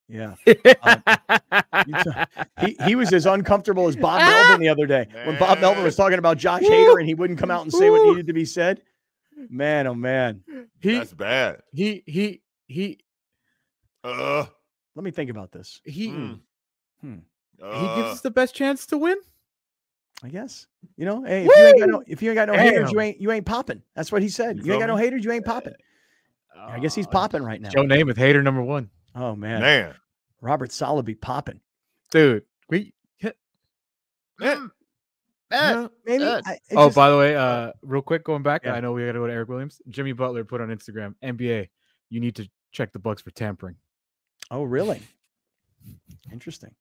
Yeah. Um, he, he was as uncomfortable as Bob Melvin the other day man. when Bob Melvin was talking about Josh Hader and he wouldn't come out and say what needed to be said. Man, oh man. He, That's bad. He he he uh let me think about this. He mm. hmm. Uh, he gives us the best chance to win. I guess. You know, hey, if Woo! you ain't got no if you ain't got no Damn. haters, you ain't you ain't popping. That's what he said. You, you ain't got no haters, you ain't popping. Uh, I guess he's popping right now. Joe Namath, hater number one. Oh man. Man. Robert Saleh be popping. Dude, we hit. Man. Uh, maybe. I, oh, just, by the way, uh, real quick, going back, yeah. I know we got to go to Eric Williams. Jimmy Butler put on Instagram, NBA, you need to check the Bucks for tampering. Oh, really? Interesting.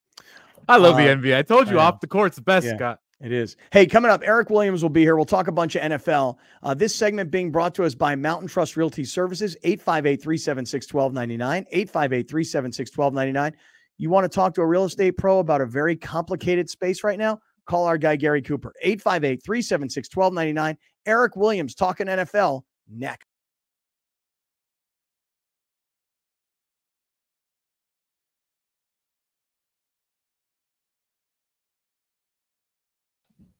I love uh, the NBA. I told you, off the court's the best, yeah. Scott. It is. Hey, coming up, Eric Williams will be here. We'll talk a bunch of NFL. Uh, this segment being brought to us by Mountain Trust Realty Services, 858 376 1299. 858 376 1299. You want to talk to a real estate pro about a very complicated space right now? Call our guy, Gary Cooper, 858 376 1299. Eric Williams talking NFL next.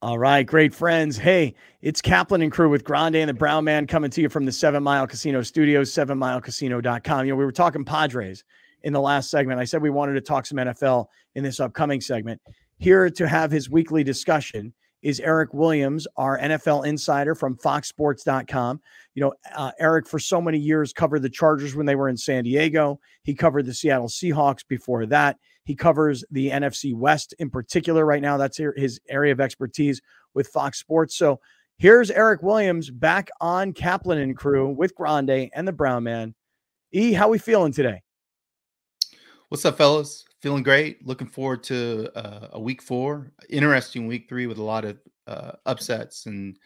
All right, great friends. Hey, it's Kaplan and crew with Grande and the Brown Man coming to you from the Seven Mile Casino Studios, sevenmilecasino.com. You know, we were talking Padres in the last segment. I said we wanted to talk some NFL in this upcoming segment. Here to have his weekly discussion is Eric Williams, our NFL insider from foxsports.com. You know, uh, Eric, for so many years, covered the Chargers when they were in San Diego. He covered the Seattle Seahawks before that. He covers the NFC West in particular right now. That's his area of expertise with Fox Sports. So here's Eric Williams back on Kaplan and crew with Grande and the Brown Man. E, how we feeling today? What's up, fellas? feeling great. Looking forward to uh, a week four, interesting week three with a lot of uh, upsets and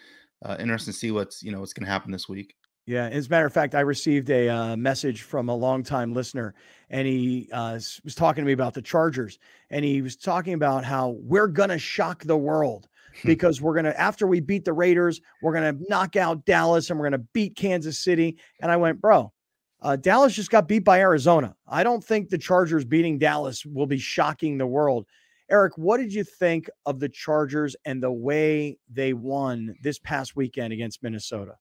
uh, interesting to see what's you know what's going to happen this week. Yeah, as a matter of fact, I received a uh, message from a longtime listener, and he uh, was talking to me about the Chargers, and he was talking about how we're gonna shock the world because we're gonna after we beat the Raiders, we're gonna knock out Dallas and we're gonna beat Kansas City. And I went, bro, uh, Dallas just got beat by Arizona. I don't think the Chargers beating Dallas will be shocking the world. Eric, what did you think of the Chargers and the way they won this past weekend against Minnesota?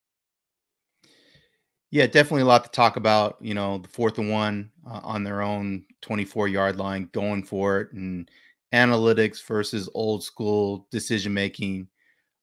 Yeah, definitely a lot to talk about. You know, the fourth and one uh, on their own 24 yard line, going for it, and analytics versus old school decision making.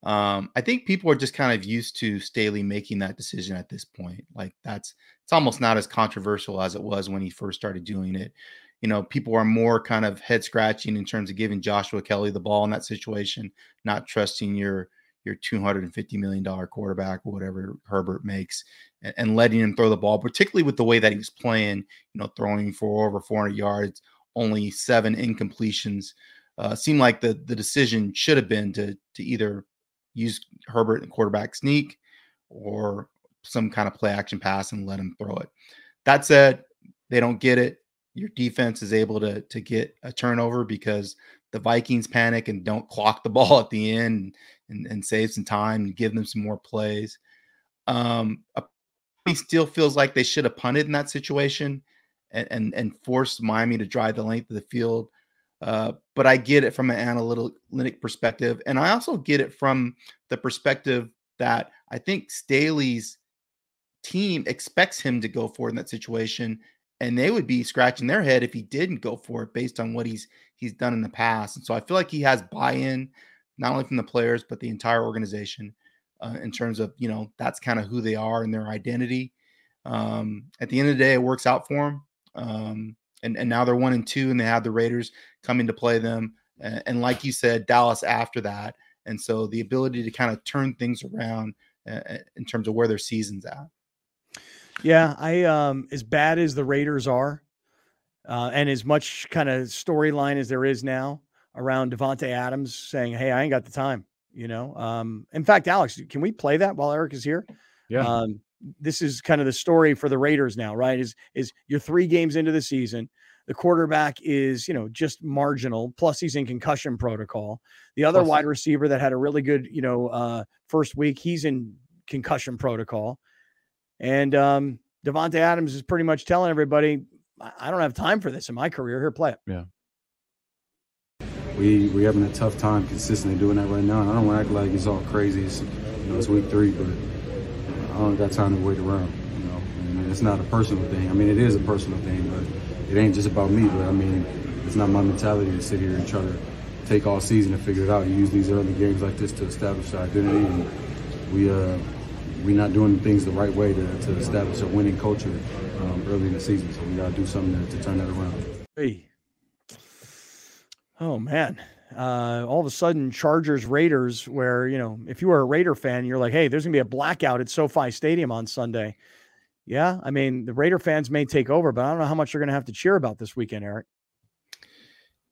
Um, I think people are just kind of used to Staley making that decision at this point. Like that's it's almost not as controversial as it was when he first started doing it. You know, people are more kind of head scratching in terms of giving Joshua Kelley the ball in that situation, not trusting your your 250 million dollar quarterback whatever Herbert makes and, and, letting him throw the ball, particularly with the way that he was playing, you know, throwing for over 400 yards, only seven incompletions. Uh, seemed like the the decision should have been to to either use Herbert and quarterback sneak or some kind of play action pass and let him throw it. That said, they don't get it. Your defense is able to to get a turnover because the Vikings panic and don't clock the ball at the end and, and save some time and give them some more plays. Um, he still feels like they should have punted in that situation and, and, and forced Miami to drive the length of the field. Uh, but I get it from an analytic perspective. And I also get it from the perspective that I think Staley's team expects him to go for in that situation. And they would be scratching their head if he didn't go for it based on what he's he's done in the past. And so I feel like he has buy-in not only from the players but the entire organization uh, in terms of you know that's kind of who they are and their identity. Um, at the end of the day, it works out for them. Um, and, and now they're one and two, and they have the Raiders coming to play them. And, and like you said, Dallas after that. And so the ability to kind of turn things around uh, uh, in terms of where their season's at. Yeah, I um as bad as the Raiders are, uh, and as much kind of storyline as there is now, around Davante Adams saying, "Hey, I ain't got the time." You know, um, in fact, Alex, can we play that while Eric is here? Yeah. Um, this is kind of the story for the Raiders now, right? Is is you're three games into the season. The quarterback is, you know, just marginal. Plus, he's in concussion protocol. The other plus, wide receiver that had a really good, you know, uh, first week, he's in concussion protocol. And um, Davante Adams is pretty much telling everybody, I don't have time for this in my career. Here, play it. Yeah we we having a tough time consistently doing that right now. And I don't want to act like it's all crazy. It's, you know, it's week three, but I don't got time to wait around. You know, and it's not a personal thing. I mean, it is a personal thing, but it ain't just about me. But I mean, it's not my mentality to sit here and try to take all season to figure it out. You use these early games like this to establish our identity, and we uh we not doing things the right way to, to establish a winning culture um, early in the season. So we got to do something to, to turn that around. Hey. Oh man. Uh, all of a sudden, Chargers Raiders, where you know, if you were a Raider fan, you're like, hey, there's gonna be a blackout at SoFi Stadium on Sunday. Yeah, I mean, the Raider fans may take over, but I don't know how much they're gonna have to cheer about this weekend, Eric.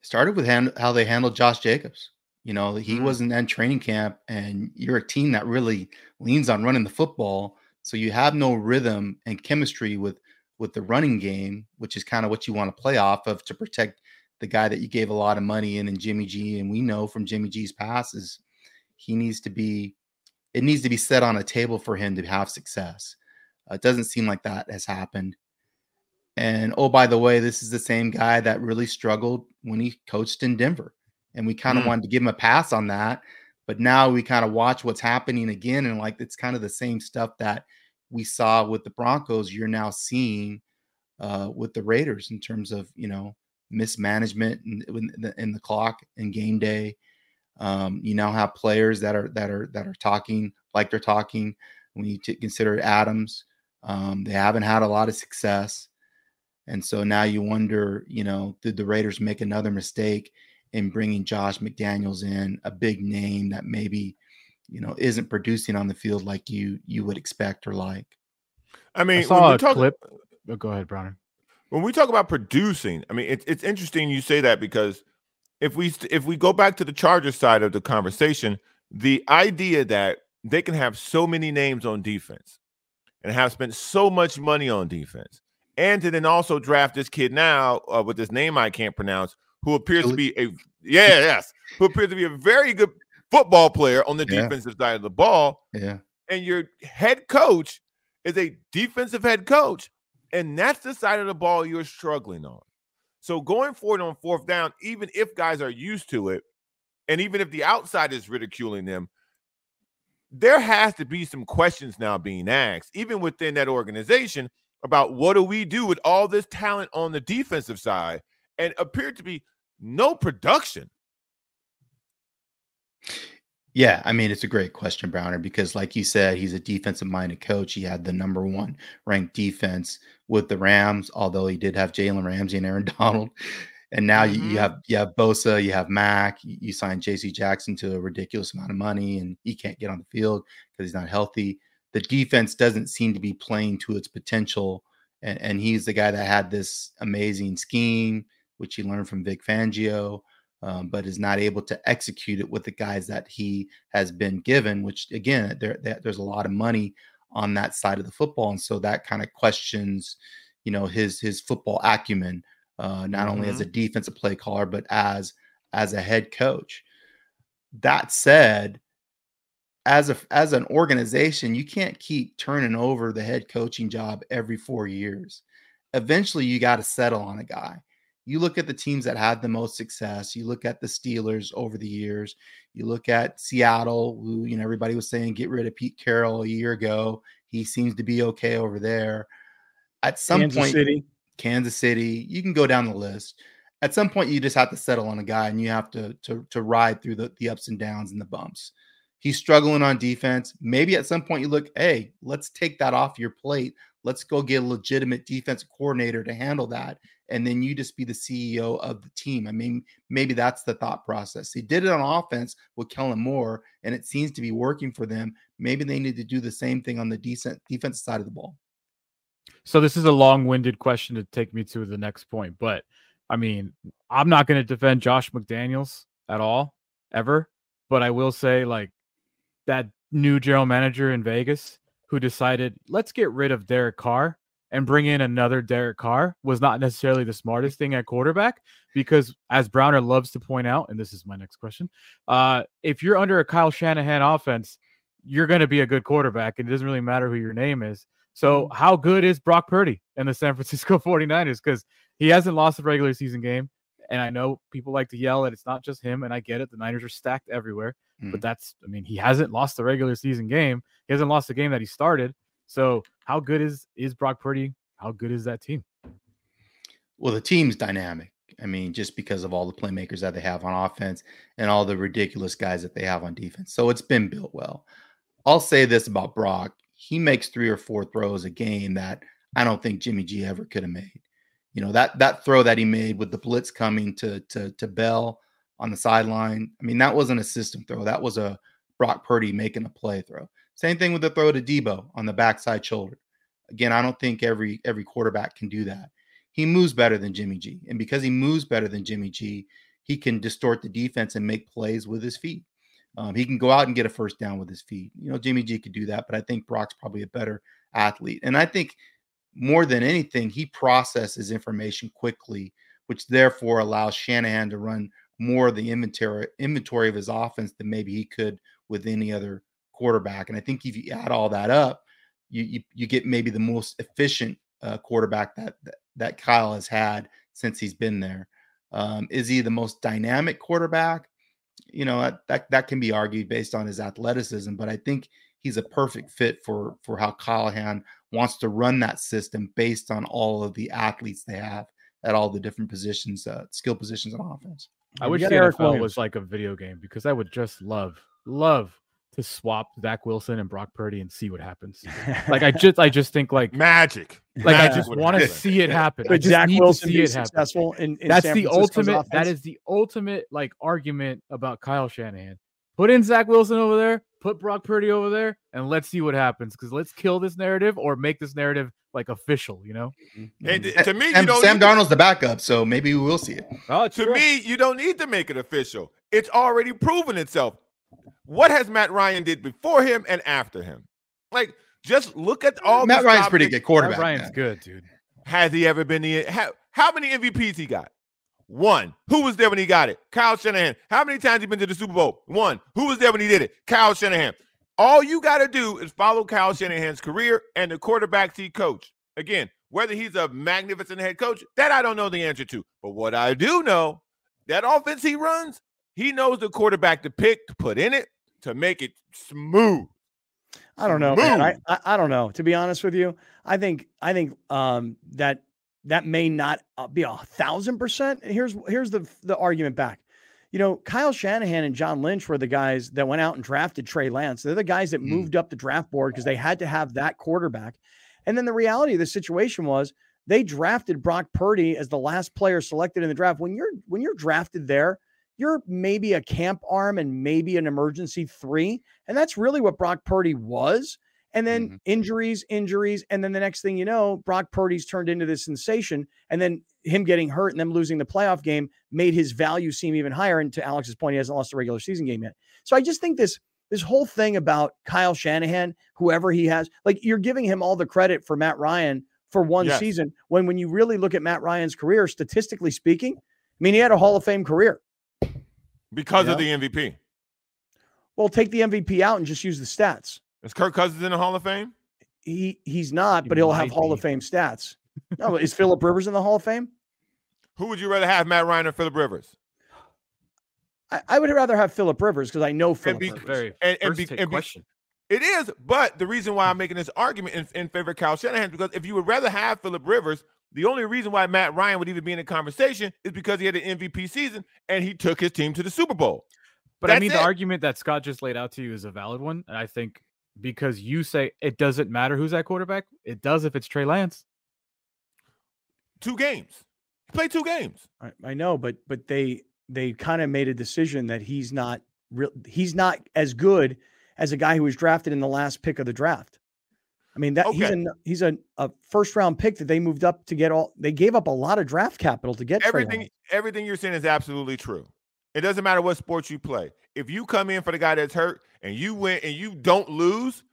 Started with hand, how they handled Josh Jacobs. You know, he mm-hmm. wasn't in training camp, and you're a team that really leans on running the football. So you have no rhythm and chemistry with with the running game, which is kind of what you want to play off of to protect the guy that you gave a lot of money in, and Jimmy G. And we know from Jimmy G's passes, he needs to be, it needs to be set on a table for him to have success. Uh, it doesn't seem like that has happened. And oh, by the way, this is the same guy that really struggled when he coached in Denver. And we kind of mm. wanted to give him a pass on that. But now we kind of watch what's happening again. And like it's kind of the same stuff that we saw with the Broncos, you're now seeing uh, with the Raiders in terms of, you know, mismanagement in, in, the, in the clock and game day. Um, you now have players that are that are that are talking like they're talking. When you t- consider Adams, um, they haven't had a lot of success, and so now you wonder, you know, did the Raiders make another mistake in bringing Josh McDaniels in, a big name that maybe, you know, isn't producing on the field like you you would expect or like. I mean, I saw a talk- clip. Oh, go ahead, Browner. when we talk about producing, I mean, it's it's interesting you say that because if we if we go back to the Chargers side of the conversation, the idea that they can have so many names on defense and have spent so much money on defense, and to then also draft this kid now uh, with this name I can't pronounce, who appears to be a yeah yes, who appears to be a very good football player on the yeah. defensive side of the ball. Yeah, and your head coach is a defensive head coach and that's the side of the ball you're struggling on. So going forward on fourth down, even if guys are used to it, and even if the outside is ridiculing them, there has to be some questions now being asked, even within that organization, about what do we do with all this talent on the defensive side and appeared to be no production. Yeah, I mean, it's a great question, Browner, because like you said, he's a defensive minded coach. He had the number one ranked defense with the Rams, although he did have Jalen Ramsey and Aaron Donald. And now mm-hmm. you, you, mm-hmm. have you have Bosa, you have Mack, you, you signed JC Jackson to a ridiculous amount of money, and he can't get on the field because he's not healthy. The defense doesn't seem to be playing to its potential. And, and he's the guy that had this amazing scheme, which he learned from Vic Fangio um, but is not able to execute it with the guys that he has been given. Which again, there, there's a lot of money on that side of the football, and so that kind of questions, you know, his his football acumen, uh, not mm-hmm. only as a mm-hmm. defensive play caller, but as as a head coach. That said, as a as an organization, you can't keep turning over the head coaching job every four years. Eventually, you got to settle on a guy you look at the teams that had the most success. You look at the Steelers over the years. You look at Seattle, who you know everybody was saying get rid of Pete Carroll a year ago. He seems to be okay over there. At some Kansas point, City. Kansas City, you can go down the list. At some point, you just have to settle on a guy, and you have to to to ride through the the ups and downs and the bumps. He's struggling on defense. Maybe at some point you look, hey, let's take that off your plate. Let's go get a legitimate defensive coordinator to handle that and then you just be the CEO of the team. I mean, maybe that's the thought process. He did it on offense with Kellen Moore, and it seems to be working for them. Maybe they need to do the same thing on the decent defense side of the ball. So this is a long-winded question to take me to the next point, but I mean, I'm not going to defend Josh McDaniels at all ever, but I will say like that new general manager in Vegas who decided let's get rid of Derek Carr and bring in another Derek Carr was not necessarily the smartest thing at quarterback because, as Browner loves to point out, and this is my next question, uh, if you're under a Kyle Shanahan offense, you're going to be a good quarterback, and it doesn't really matter who your name is. So, mm-hmm. how good is Brock Purdy in the San Francisco 49ers? Because he hasn't lost a regular season game. And I know people like to yell that it's not just him, and I get it. The Niners are stacked everywhere, mm-hmm. but that's, I mean, he hasn't lost the regular season game. He hasn't lost a game that he started. So how good is is Brock Purdy? How good is that team? Well, the team's dynamic. I mean, just because of all the playmakers that they have on offense and all the ridiculous guys that they have on defense. So it's been built well. I'll say this about Brock. He makes three or four throws a game that I don't think Jimmy G ever could have made. You know, that that throw that he made with the blitz coming to to to Bell on the sideline. I mean, that wasn't a system throw. That was a Brock Purdy making a play throw. Same thing with the throw to Deebo on the backside shoulder. Again, I don't think every every quarterback can do that. He moves better than Jimmy G, and because he moves better than Jimmy G, he can distort the defense and make plays with his feet. Um, he can go out and get a first down with his feet. You know, Jimmy G could do that, but I think Brock's probably a better athlete. And I think more than anything, he processes information quickly, which therefore allows Shanahan to run more of the inventory inventory of his offense than maybe he could with any other quarterback. And I think if you add all that up, you you, you get maybe the most efficient uh, quarterback that, that, that Kyle has had since he's been there. Um, is he the most dynamic quarterback? You know that, that that can be argued based on his athleticism, but I think he's a perfect fit for for how Callahan wants to run that system based on all of the athletes they have at all the different positions, uh, skill positions on offense. I wish the NFL was like a video game because I would just love love to swap Zach Wilson and Brock Purdy and see what happens. like I just I just think like magic. Like magic I just want to see it happen. But Zach Wilson see it successful in, in That's San the ultimate offense. that is the ultimate like argument about Kyle Shanahan. Put in Zach Wilson over there, put Brock Purdy over there and let's see what happens. Because let's kill this narrative or make this narrative like official. You know. Mm-hmm. And to me, Sam, Sam Darnold's the backup, so maybe we will see it. Oh, to true. me, you don't need to make it official. It's already proven itself. What has Matt Ryan did before him and after him? Like, just look at all. Matt Ryan's pretty good quarterback. Matt Ryan's good, dude. Has he ever been the? How, how many MVPs he got? One. Who was there when he got it? Kyle Shanahan. How many times he been to the Super Bowl? One. Who was there when he did it? Kyle Shanahan. All you got to do is follow Kyle Shanahan's career and the quarterbacks he coached. Again, whether he's a magnificent head coach, that I don't know the answer to. But what I do know, that offense he runs, he knows the quarterback to pick, to put in it, to make it smooth. I don't know, man. I, I, I don't know. To be honest with you, I think I think um that that may not uh, be a thousand percent. Here's here's the the argument back. You know, Kyle Shanahan and John Lynch were the guys that went out and drafted Trey Lance. They're the guys that mm. moved up the draft board because they had to have that quarterback. And then the reality of the situation was they drafted Brock Purdy as the last player selected in the draft. When you're when you're drafted there, you're maybe a camp arm and maybe an emergency three. And that's really what Brock Purdy was. And then mm-hmm. injuries, injuries. And then the next thing you know, Brock Purdy's turned into this sensation. And then him getting hurt and them losing the playoff game made his value seem even higher. And to Alex's point, he hasn't lost a regular season game yet. So I just think this this whole thing about Kyle Shanahan, whoever he has, like you're giving him all the credit for Matt Ryan for one yes. season. When when you really look at Matt Ryan's career, statistically speaking, I mean, he had a Hall of Fame career because of the MVP. Well, take the MVP out and just use the stats. Is Kirk Cousins in the Hall of Fame? He he's not, but he'll have be. Hall of Fame stats. No, is Philip Rivers in the Hall of Fame? Who would you rather have, Matt Ryan or Philip Rivers? I, I would rather have Philip Rivers because I know Philip Rivers. Very and, and, be, and question. Be, it is, but the reason why I'm making this argument in, in favor of Kyle Shanahan is because if you would rather have Philip Rivers, the only reason why Matt Ryan would even be in the conversation is because he had an MVP season and he took his team to the Super Bowl. But That's I mean, it. the argument that Scott just laid out to you is a valid one. And I think because you say it doesn't matter who's that quarterback, it does if it's Trey Lance. Two games. He played two games. I, I know, but but they they kind of made a decision that he's not real he's not as good as a guy who was drafted in the last pick of the draft. I mean that okay. he's a he's a, a first round pick that they moved up to get all they gave up a lot of draft capital to get everything everything you're saying is absolutely true. It doesn't matter what sports you play. If you come in for the guy that's hurt and you win and you don't lose,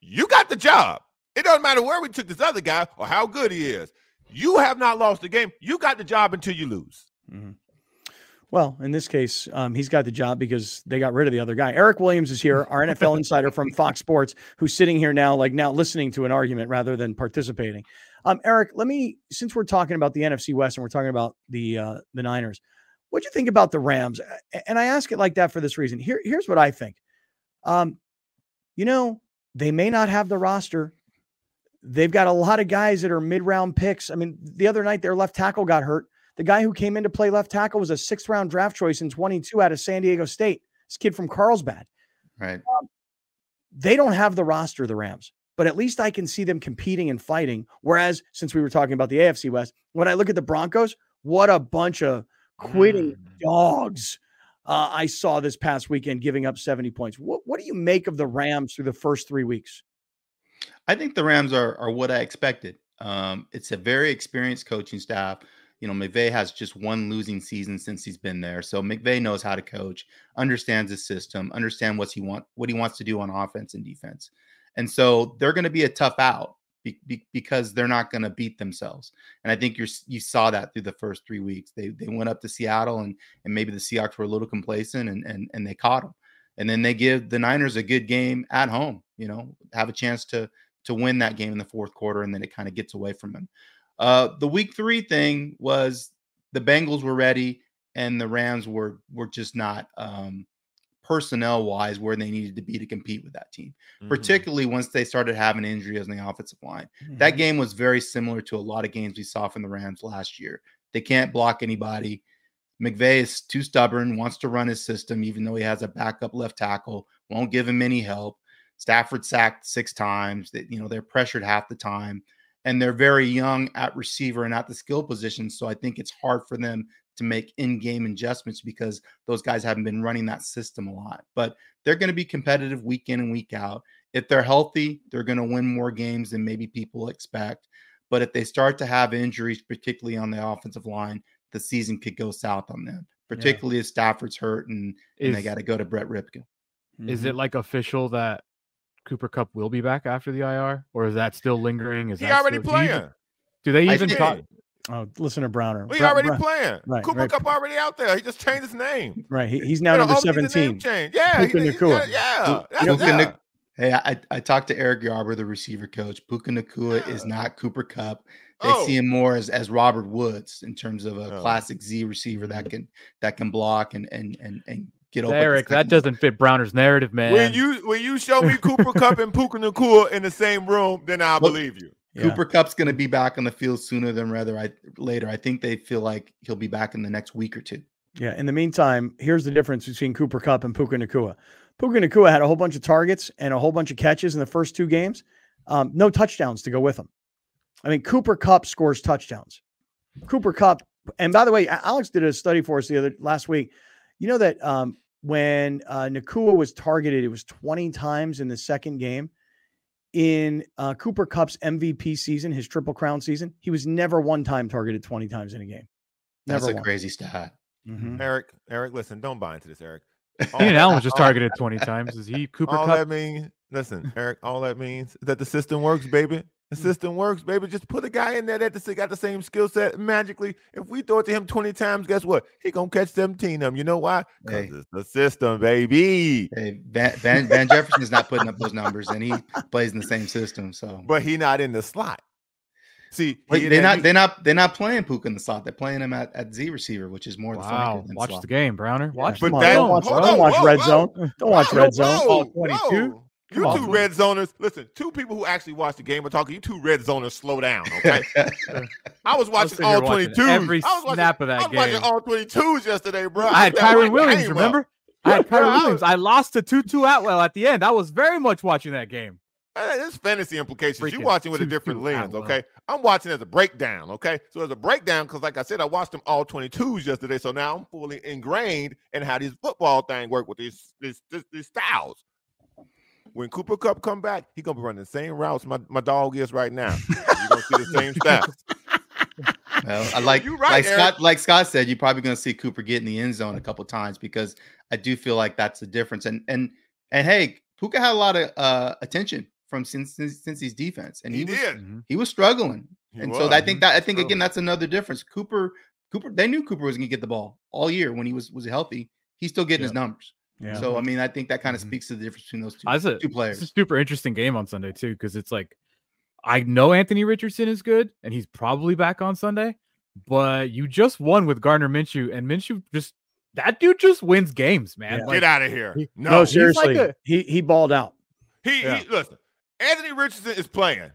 you got the job. It doesn't matter where we took this other guy or how good he is. You have not lost the game. You got the job until you lose. Mm-hmm. Well, in this case, um, he's got the job because they got rid of the other guy. Eric Williams is here, our NFL insider from Fox Sports, who's sitting here now, like now listening to an argument rather than participating. Um, Eric, let me, since we're talking about the NFC West and we're talking about the uh, the Niners, what do you think about the Rams? And I ask it like that for this reason. Here, here's what I think. Um, you know, they may not have the roster. They've got a lot of guys that are mid-round picks. I mean, the other night their left tackle got hurt. The guy who came in to play left tackle was a sixth-round draft choice in 22 out of San Diego State. This kid from Carlsbad. Right. Um, they don't have the roster, the Rams, but at least I can see them competing and fighting. Whereas, since we were talking about the AFC West, when I look at the Broncos, what a bunch of quitting mm. dogs uh, I saw this past weekend giving up 70 points. What, what do you make of the Rams through the first three weeks? I think the Rams are, are what I expected. Um, it's a very experienced coaching staff. You know, McVay has just one losing season since he's been there. So McVay knows how to coach, understands his system, understand what he want, what he wants to do on offense and defense. And so they're going to be a tough out be, be, because they're not going to beat themselves. And I think you you saw that through the first three weeks. They they went up to Seattle and and maybe the Seahawks were a little complacent and and and they caught them. And then they give the Niners a good game at home. You know, have a chance to to win that game in the fourth quarter, and then it kind of gets away from them. Uh, the week three thing was the Bengals were ready and the Rams were were just not. Um, personnel wise where they needed to be to compete with that team, mm-hmm. particularly once they started having injuries on the offensive line. Mm-hmm. That game was very similar to a lot of games we saw from the Rams last year. They can't block anybody. McVay is too stubborn, wants to run his system, even though he has a backup left tackle, won't give him any help. Stafford sacked six times. That you know they're pressured half the time, and they're very young at receiver and at the skill position. So I think it's hard for them to make in-game adjustments because those guys haven't been running that system a lot. But they're going to be competitive week in and week out. If they're healthy, they're going to win more games than maybe people expect. But if they start to have injuries, particularly on the offensive line, the season could go south on them, particularly yeah. if Stafford's hurt and, is, and they got to go to Brett Rypien. Is it mm-hmm. like official that Cooper Kupp will be back after the IR, or is that still lingering? Is he that already still, playing? Do, even, do they even talk? Oh, listen to Browner. Well, he already Brown, playing. Right, Cooper right. Kupp already out there. He just changed his name. Right. He, he's now number seventeen. Yeah. Puka he, Nacua. Yeah. yeah. yeah. Hey, I, I talked to Eric Yarber, the receiver coach. Puka Nacua yeah. is not Cooper Kupp. They oh. see him more as, as Robert Woods in terms of a oh. classic Z receiver that can that can block and and and and get over. Eric, that doesn't fit Browner's narrative, man. When you when you show me Cooper Kupp and Puka Nacua in the same room, then I'll Look, believe you. Yeah. Cooper Kupp's going to be back on the field sooner than rather I, later. I think they feel like he'll be back in the next week or two. Yeah. In the meantime, here's the difference between Cooper Kupp and Puka Nacua. Puka Nacua had a whole bunch of targets and a whole bunch of catches in the first two games. Um, no touchdowns to go with them. I mean, Cooper Kupp scores touchdowns. Cooper Kupp, and by the way, Alex did a study for us the other last week. You know that um, when uh, Nacua was targeted, it was 20 times in the second game. In uh, Cooper Kupp's MVP season, his Triple Crown season, he was never one time targeted 20 times in a game. Never That's a crazy stat. Mm-hmm. Eric, Eric, listen, don't buy into this, Eric. Keenan Allen was just targeted 20 times. Is he Cooper all Kupp? that means, listen, Eric, all that means is that the system works, baby. The system works, baby. Just put a guy in there that got the same skill set magically. If we throw it to him 20 times, guess what? He gonna catch 17 of them. You know why? Because hey. it's the system, baby. Hey, Van, Van, Van Jefferson's not putting up those numbers, and he plays in the same system. So, but he not in the slot. See, Wait, they're not they're not they're not playing Puka in the slot. They're playing him at, at Z receiver, which is more wow. than Watch slot. the game, Browner. Watch. Yeah. But that, don't watch, don't watch red zone. Don't watch red zone. All 22. You two red zoners, listen, two people who actually watch the game are talking. You two red zoners, slow down, okay? I was watching all 22. Every I was snap of that game. I was game. watching all 22s yesterday, bro. I had Kyren Williams, remember? I had Kyren Williams. I lost to Tutu Atwell at the end. I was very much watching that game. There's fantasy implications. You're watching with a different lens, okay? I'm watching as a breakdown, okay? So as a breakdown, because like I said, I watched them all 22s yesterday, so now I'm fully ingrained in how these football thing work with these these, these, these styles. When Cooper Kupp come back, he gonna be running the same routes my, my dog is right now. You're gonna see the same stuff. Well, I like right, like Eric. Scott like Scott said, you're probably gonna see Cooper get in the end zone a couple times because I do feel like that's the difference. And and and hey, Puka had a lot of uh, attention from since since, since his defense, and he, he was did. Mm-hmm. he was struggling. He and was. so I think that I think again that's another difference. Cooper Cooper they knew Cooper was gonna get the ball all year when he was was healthy. He's still getting his numbers. Yeah. So I mean, I think that kind of mm-hmm. speaks to the difference between those two, a, two players. It's a super interesting game on Sunday too, because it's like I know Anthony Richardson is good and he's probably back on Sunday, but you just won with Gardner Minshew, and Minshew just that dude just wins games, man. Yeah. Like, Get out of here! He, no, no, seriously, like a, he he balled out. He, yeah. he listen. Anthony Richardson is playing.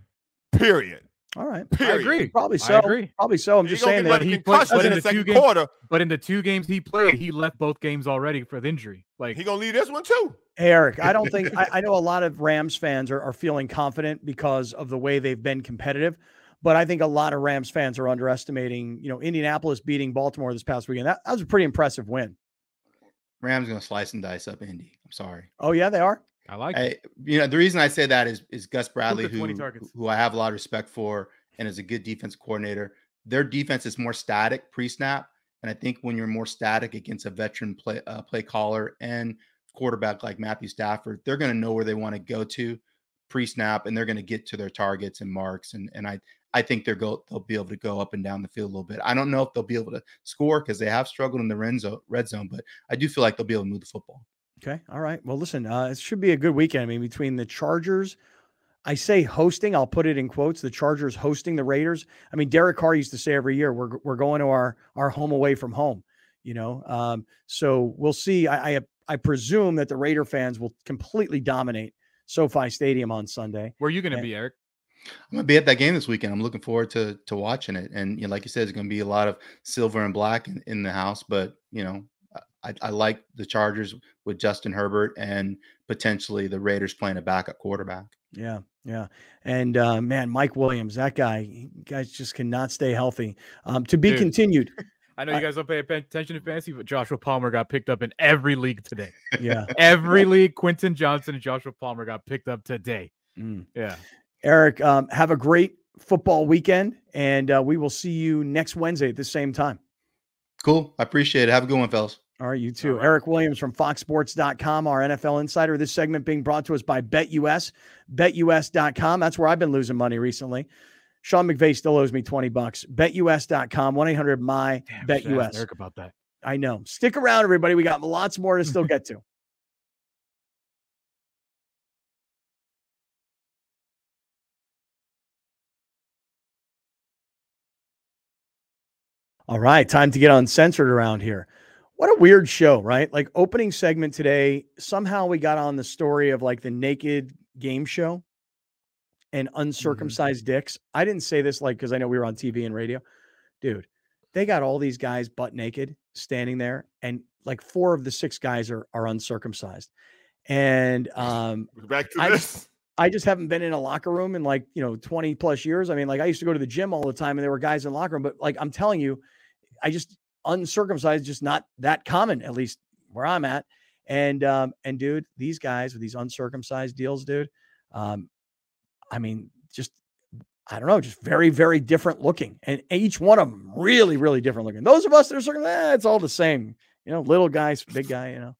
Period. All right. Period. I agree. Probably so. I agree. Probably so. I'm just saying that he played in the, the two games, quarter. But in the two games he played, he left both games already for the injury. Like he gonna leave this one too. Hey, Eric, I don't think I, I, know a lot of Rams fans are, are feeling confident because of the way they've been competitive. But I think a lot of Rams fans are underestimating, you know, Indianapolis beating Baltimore this past weekend. That, that was a pretty impressive win. Rams gonna slice and dice up Indy. I'm sorry. Oh yeah, they are. I like I, it. You know, the reason I say that is is Gus Bradley, who who I have a lot of respect for and is a good defense coordinator. Their defense is more static pre-snap, and I think when you're more static against a veteran play uh, play caller and quarterback like Matthew Stafford, they're going to know where they want to go to pre-snap, and they're going to get to their targets and marks. And and I I think they're go they'll be able to go up and down the field a little bit. I don't know if they'll be able to score because they have struggled in the red zone, red zone, but I do feel like they'll be able to move the football. Okay. All right. Well, listen, uh, it should be a good weekend. I mean, between the Chargers, I say hosting, I'll put it in quotes, the Chargers hosting the Raiders. I mean, Derek Carr used to say every year, we're, we're going to our, our home away from home, you know? Um, so we'll see. I, I, I presume that the Raider fans will completely dominate SoFi Stadium on Sunday. Where are you going to be, Eric? I'm gonna be at that game this weekend. I'm looking forward to to watching it. And you know, like you said, it's gonna be a lot of silver and black in, in the house. But you know, I, I, like the Chargers with Justin Herbert and potentially the Raiders playing a backup quarterback. Yeah, yeah, and uh, man, Mike Williams, that guy, guys just cannot stay healthy. Um, to be Dude. continued. I know you guys don't pay attention to fantasy, but Joshua Palmer got picked up in every league today. Yeah. every league, Quentin Johnston and Joshua Palmer got picked up today. Mm. Yeah. Eric, um, have a great football weekend, and uh, we will see you next Wednesday at the same time. Cool. I appreciate it. Have a good one, fellas. All right, you too. Right. Eric Williams from FoxSports.com, our NFL insider. This segment being brought to us by BetUS, BetUS.com. That's where I've been losing money recently. Sean McVay still owes me 20 bucks. BetUS.com, 1 800 My BetUS. Eric about that. I know. Stick around, everybody. We got lots more to still get to. All right, time to get uncensored around here. What a weird show, right? Like opening segment today, somehow we got on the story of like the naked game show and mm-hmm. uncircumcised mm-hmm. dicks. I didn't say this like because I know we were on TV and radio. Dude, they got all these guys butt naked standing there, and like four of the six guys are are uncircumcised. And um back to I, this. I just haven't been in a locker room in like, you know, 20 plus years. I mean, like I used to go to the gym all the time and there were guys in the locker room, but like I'm telling you, I just uncircumcised, just not that common, at least where I'm at. And um, and dude, these guys with these uncircumcised deals, dude. Um, I mean, just I don't know, just very, very different looking, and each one of them really, really different looking. Those of us that are circumcised, eh, it's all the same. You know, little guys, big guy. You know.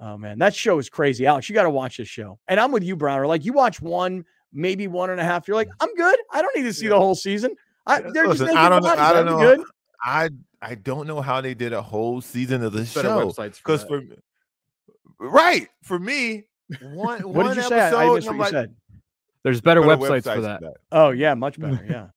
Oh man, that show is crazy, Alex. You got to watch this show. And I'm with you, Browner. Like you watch one, maybe one and a half. You're like, I'm good. I don't need to see yeah. the whole season. I, they're Listen, just I don't know. I don't know. Good. I I don't know how they did a whole season of the show because for, for right for me one what one did you episode, say? I, I missed what you like, said. There's better, better websites, websites, for that. that. Oh yeah, much better. Yeah.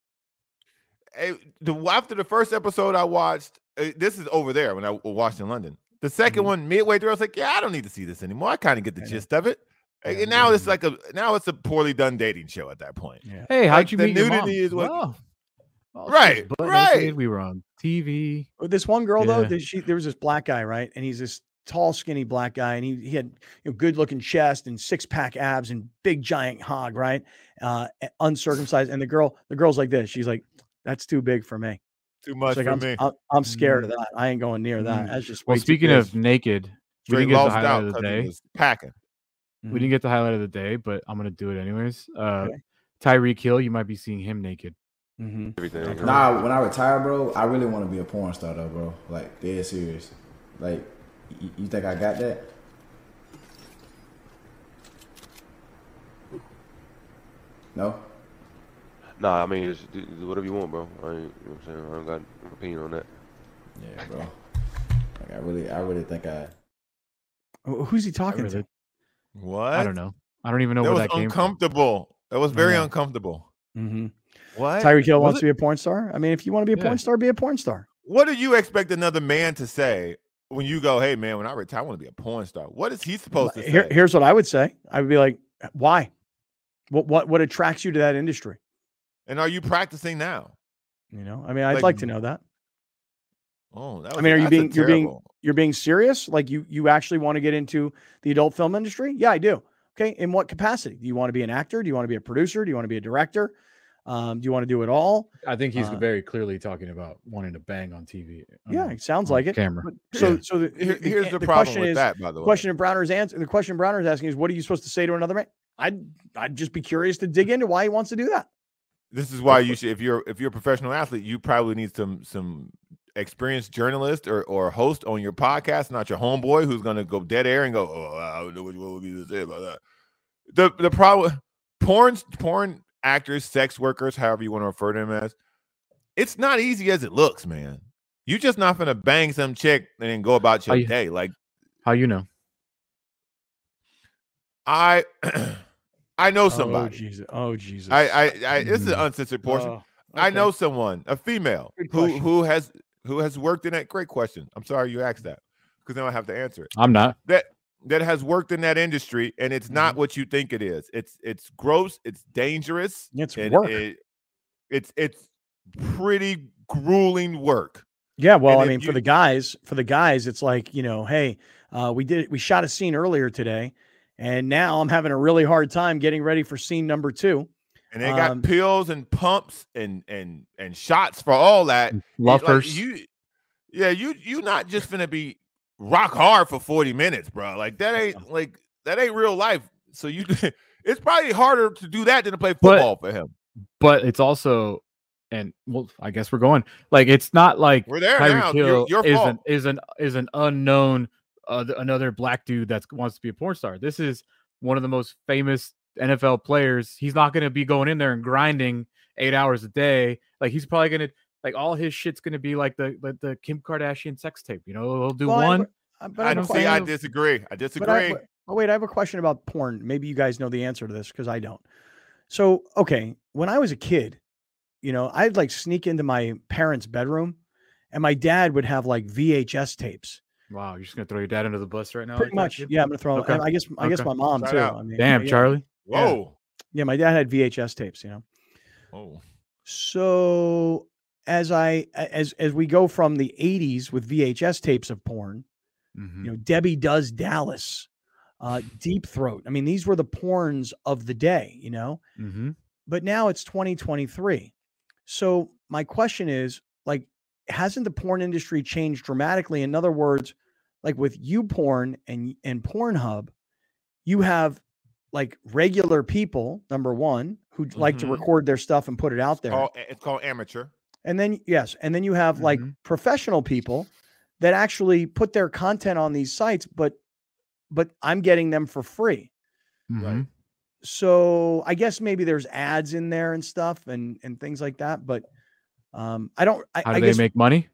hey, the after the first episode I watched, uh, this is over there when I watched in London. The 2nd mm-hmm. one, midway through, I was like, yeah, I don't need to see this anymore. I kind of get the gist of it. Yeah, and now it's like a now it's a poorly done dating show at that point. Yeah. Hey, how'd like you meet your mom? Is what, oh. Right, right. We were on TV. This one girl yeah. though, she, there was this black guy, right? And he's this tall, skinny black guy, and he, he had you know, good looking chest and six pack abs and big giant hog, right? Uh, uncircumcised. And the girl, the girl's like this. She's like, "That's too big for me. Too much like, for I'm, me. I'm, I'm scared mm. of that. I ain't going near that. Mm. That's just well. Speaking of naked, we didn't get the highlight of the day. Packing. Mm. We didn't get the highlight of the day, but I'm gonna do it anyways. Uh, okay. Tyreek Hill, you might be seeing him naked. Mm-hmm. Nah, when I retire, bro, I really want to be a porn star, though, bro. Like dead serious. Like, you, you think I got that? No. Nah, I mean, just do, do whatever you want, bro. I ain't, you know what I'm saying? I don't got an opinion on that. Yeah, bro. Like, I really, I really think I. Who's he talking to? What? I don't know. I don't even know that where was that came uncomfortable. From. That was very yeah. uncomfortable. Mm-hmm. What? Tyreek Hill wants it? to be a porn star. I mean, if you want to be a yeah. porn star, be a porn star. What do you expect another man to say when you go, "Hey, man, when I retire, I want to be a porn star"? What is he supposed to say? Here, here's what I would say. I would be like, "Why? What what what attracts you to that industry?" And are you practicing now? You know, I mean, I'd like, like to know that. Oh, that was, I mean, are you being you're being you're being serious? Like you you actually want to get into the adult film industry? Yeah, I do. Okay, in what capacity? Do you want to be an actor? Do you want to be a producer? Do you want to be a director? Um, do you want to do it all? I think he's uh, very clearly talking about wanting to bang on TV. yeah, it sounds like it. Camera. so, yeah. so the, Here, here's the, the problem with is, that. By the way, question Browner's answer. The question Browner's asking is, what are you supposed to say to another man? I'd I'd just be curious to dig into why he wants to do that. This is why you should, if you're if you're a professional athlete, you probably need some some experienced journalist or, or host on your podcast, not your homeboy who's going to go dead air and go, oh, I don't know what, what would you to say about that. The the problem, porn porn actors, sex workers, however you want to refer to them as, it's not easy as it looks, man. You're just not gonna bang some chick and then go about your you, day. Like how you know? I I know oh, somebody. Oh. Jesus! Oh Jesus! I I, I this is an mm. uncensored portion. Oh, okay. I know someone, a female who who has who has worked in that. Great question. I'm sorry you asked that because then I have to answer it. I'm not. That that has worked in that industry, and it's not Mm-hmm. what you think it is. It's it's gross. It's dangerous. It's work. it- it's it's pretty grueling work. Yeah, well, And I mean, for the guys, for the guys, it's like you know, hey, uh, we did we shot a scene earlier today, and now I'm having a really hard time getting ready for scene number two. And they got Um, pills and pumps and and and shots for all that. It- like, you Yeah, you you not just gonna be rock hard for 40 minutes, bro. Like that ain't like that ain't real life. So you it's probably harder to do that than to play football but, for him. But it's also and well, I guess we're going like it's not like we're there Tyreek now. Hill your, your is an is an is an unknown uh, another black dude that wants to be a porn star. This is one of the most famous NFL players. He's not going to be going in there and grinding eight hours a day. Like he's probably going to like all his shit's going to be like the like the Kim Kardashian sex tape. You know, he'll do well, one. Uh, I, but I, don't see. I disagree. I disagree. I, oh wait, I have a question about porn. Maybe you guys know the answer to this because I don't. So okay, when I was a kid, you know, I'd like sneak into my parents' bedroom, and my dad would have like VHS tapes. Wow, you're just gonna throw your dad under the bus right now? Pretty much. Yeah, I'm gonna throw. Okay. I guess. I okay. guess my mom too. I mean, Damn, yeah. Charlie. Whoa. Yeah. yeah, my dad had VHS tapes. You know. Oh. So as I as as we go from the 80s with VHS tapes of porn, mm-hmm. you know, Debbie does Dallas, uh, Deep Throat. I mean, these were the porns of the day, you know. Mm-hmm. But now it's 2023. So my question is, like, hasn't the porn industry changed dramatically? In other words, like with YouPorn and and Pornhub, you have like regular people, number one, who mm-hmm. like to mm-hmm. record their stuff and put it out there. It's called, it's called amateur. And then yes, and then you have like mm-hmm. professional people that actually put their content on these sites, but but I'm getting them for free. Mm-hmm. So I guess maybe there's ads in there and stuff and and things like that. But um, I don't. I, How do I they guess, make money?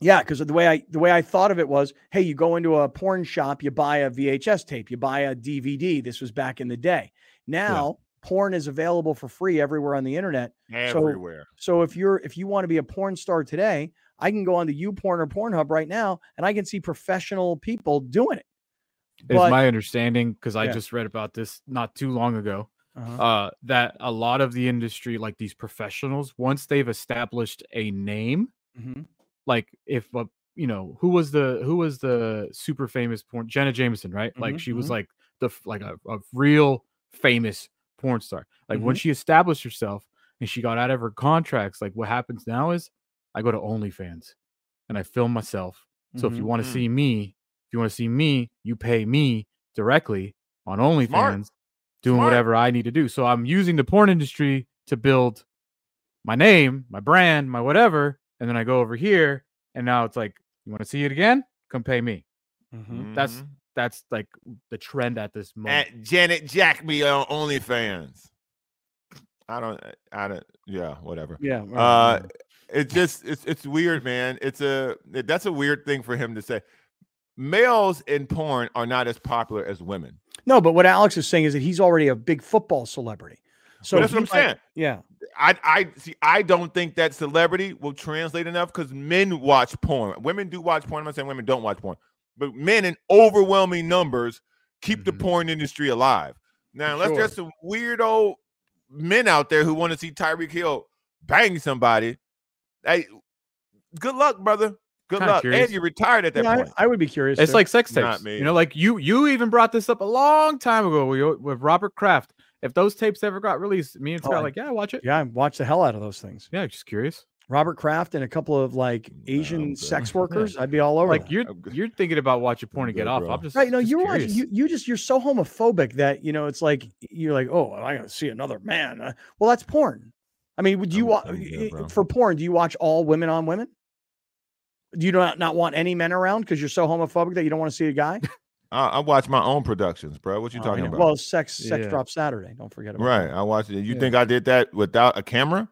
Yeah, because the way I the way I thought of it was, hey, you go into a porn shop, you buy a VHS tape, you buy a DVD. This was back in the day. Now porn is available for free everywhere on the internet. Everywhere. So, so if you're if you want to be a porn star today, I can go on to YouPorn or Pornhub right now, and I can see professional people doing it. It's my understanding because I just read about this not too long ago. Uh-huh. Uh, that a lot of the industry, like these professionals, once they've established a name, mm-hmm. like if uh, you know who was the who was the super famous porn Jenna Jameson, right? Mm-hmm. Like she was mm-hmm. like the like a, a real famous porn star. Like mm-hmm. when she established herself and she got out of her contracts, like what happens now is I go to OnlyFans and I film myself. So mm-hmm. if you want to mm. see me, if you want to see me, you pay me directly on OnlyFans, Smart. doing Smart. whatever I need to do. So I'm using the porn industry to build my name, my brand, my whatever, and then I go over here, and now it's like, you want to see it again? Come pay me. Mm-hmm. That's mm-hmm that's like the trend at this moment. At Janet Jackby on OnlyFans. I don't. I don't. Yeah, whatever. Yeah. Right, uh, right. it's just it's it's weird, man. It's a that's a weird thing for him to say. Males in porn are not as popular as women. No, but what Alex is saying is that he's already a big football celebrity. So that's what I'm saying. Yeah. I I see. I don't think that celebrity will translate enough because men watch porn. Women do watch porn. I'm not saying women don't watch porn but men in overwhelming numbers keep mm-hmm. the porn industry alive. Now, unless sure. there's some weirdo men out there who want to see Tyreek Hill bang somebody, hey, good luck, brother. Good Kinda luck. Curious. And you're retired at that yeah, point. I, I, would be curious. It's too. like sex tapes. You know, like you you even brought this up a long time ago with, with Robert Kraft. If those tapes ever got released, me and Scott oh, like, yeah, watch it. Yeah, I watch the hell out of those things. Yeah, just curious. Robert Kraft and a couple of like Asian sex workers, I'd be all over. Like that. you're you're thinking about watching porn to get off. I'm just right. No, just you're watching. You, you just you're so homophobic that you know it's like you're like, oh, I gotta see another man. Uh, well, that's porn. I mean, would you watch for porn? Do you watch all women on women? Do you not not want any men around because you're so homophobic that you don't want to see a guy? I, I, watch my own productions, bro. What you oh, talking about? Well, sex sex yeah. drop Saturday. Don't forget about right. That. I watched it. You yeah. think I did that without a camera?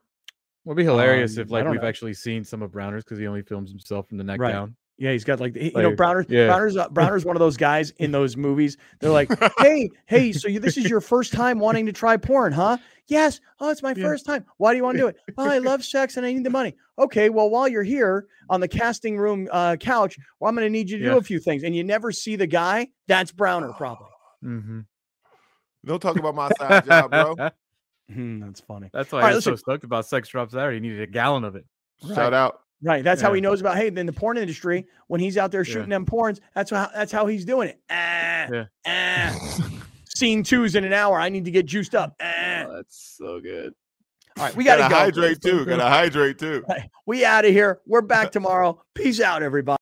Would be hilarious um, if like we've know. actually seen some of Browner's because he only films himself from the neck right. down. Yeah, he's got like you know Browner. Yeah. Browner's uh, Browner's one of those guys in those movies. They're like, hey, hey, so you, this is your first time wanting to try porn, huh? Yes. Oh, it's my yeah. first time. Why do you want to do it? Oh, I love sex and I need the money. Okay, well, while you're here on the casting room uh, couch, well, I'm going to need you to yeah. do a few things, and you never see the guy. That's Browner, probably. Mm-hmm. Don't talk about my side job, bro. Mm, that's funny. That's why I was so stoked about sex drops there. He needed a gallon of it. Right. Shout out. Right. That's yeah. how he knows about. Hey, in the porn industry, when he's out there shooting yeah. them porns, that's how that's how he's doing it. Ah, yeah. ah. Scene two is in an hour. I need to get juiced up. Ah. Oh, that's so good. All right, we got to go. hydrate too. Got to hydrate too. We out of here. We're back tomorrow. Peace out, everybody.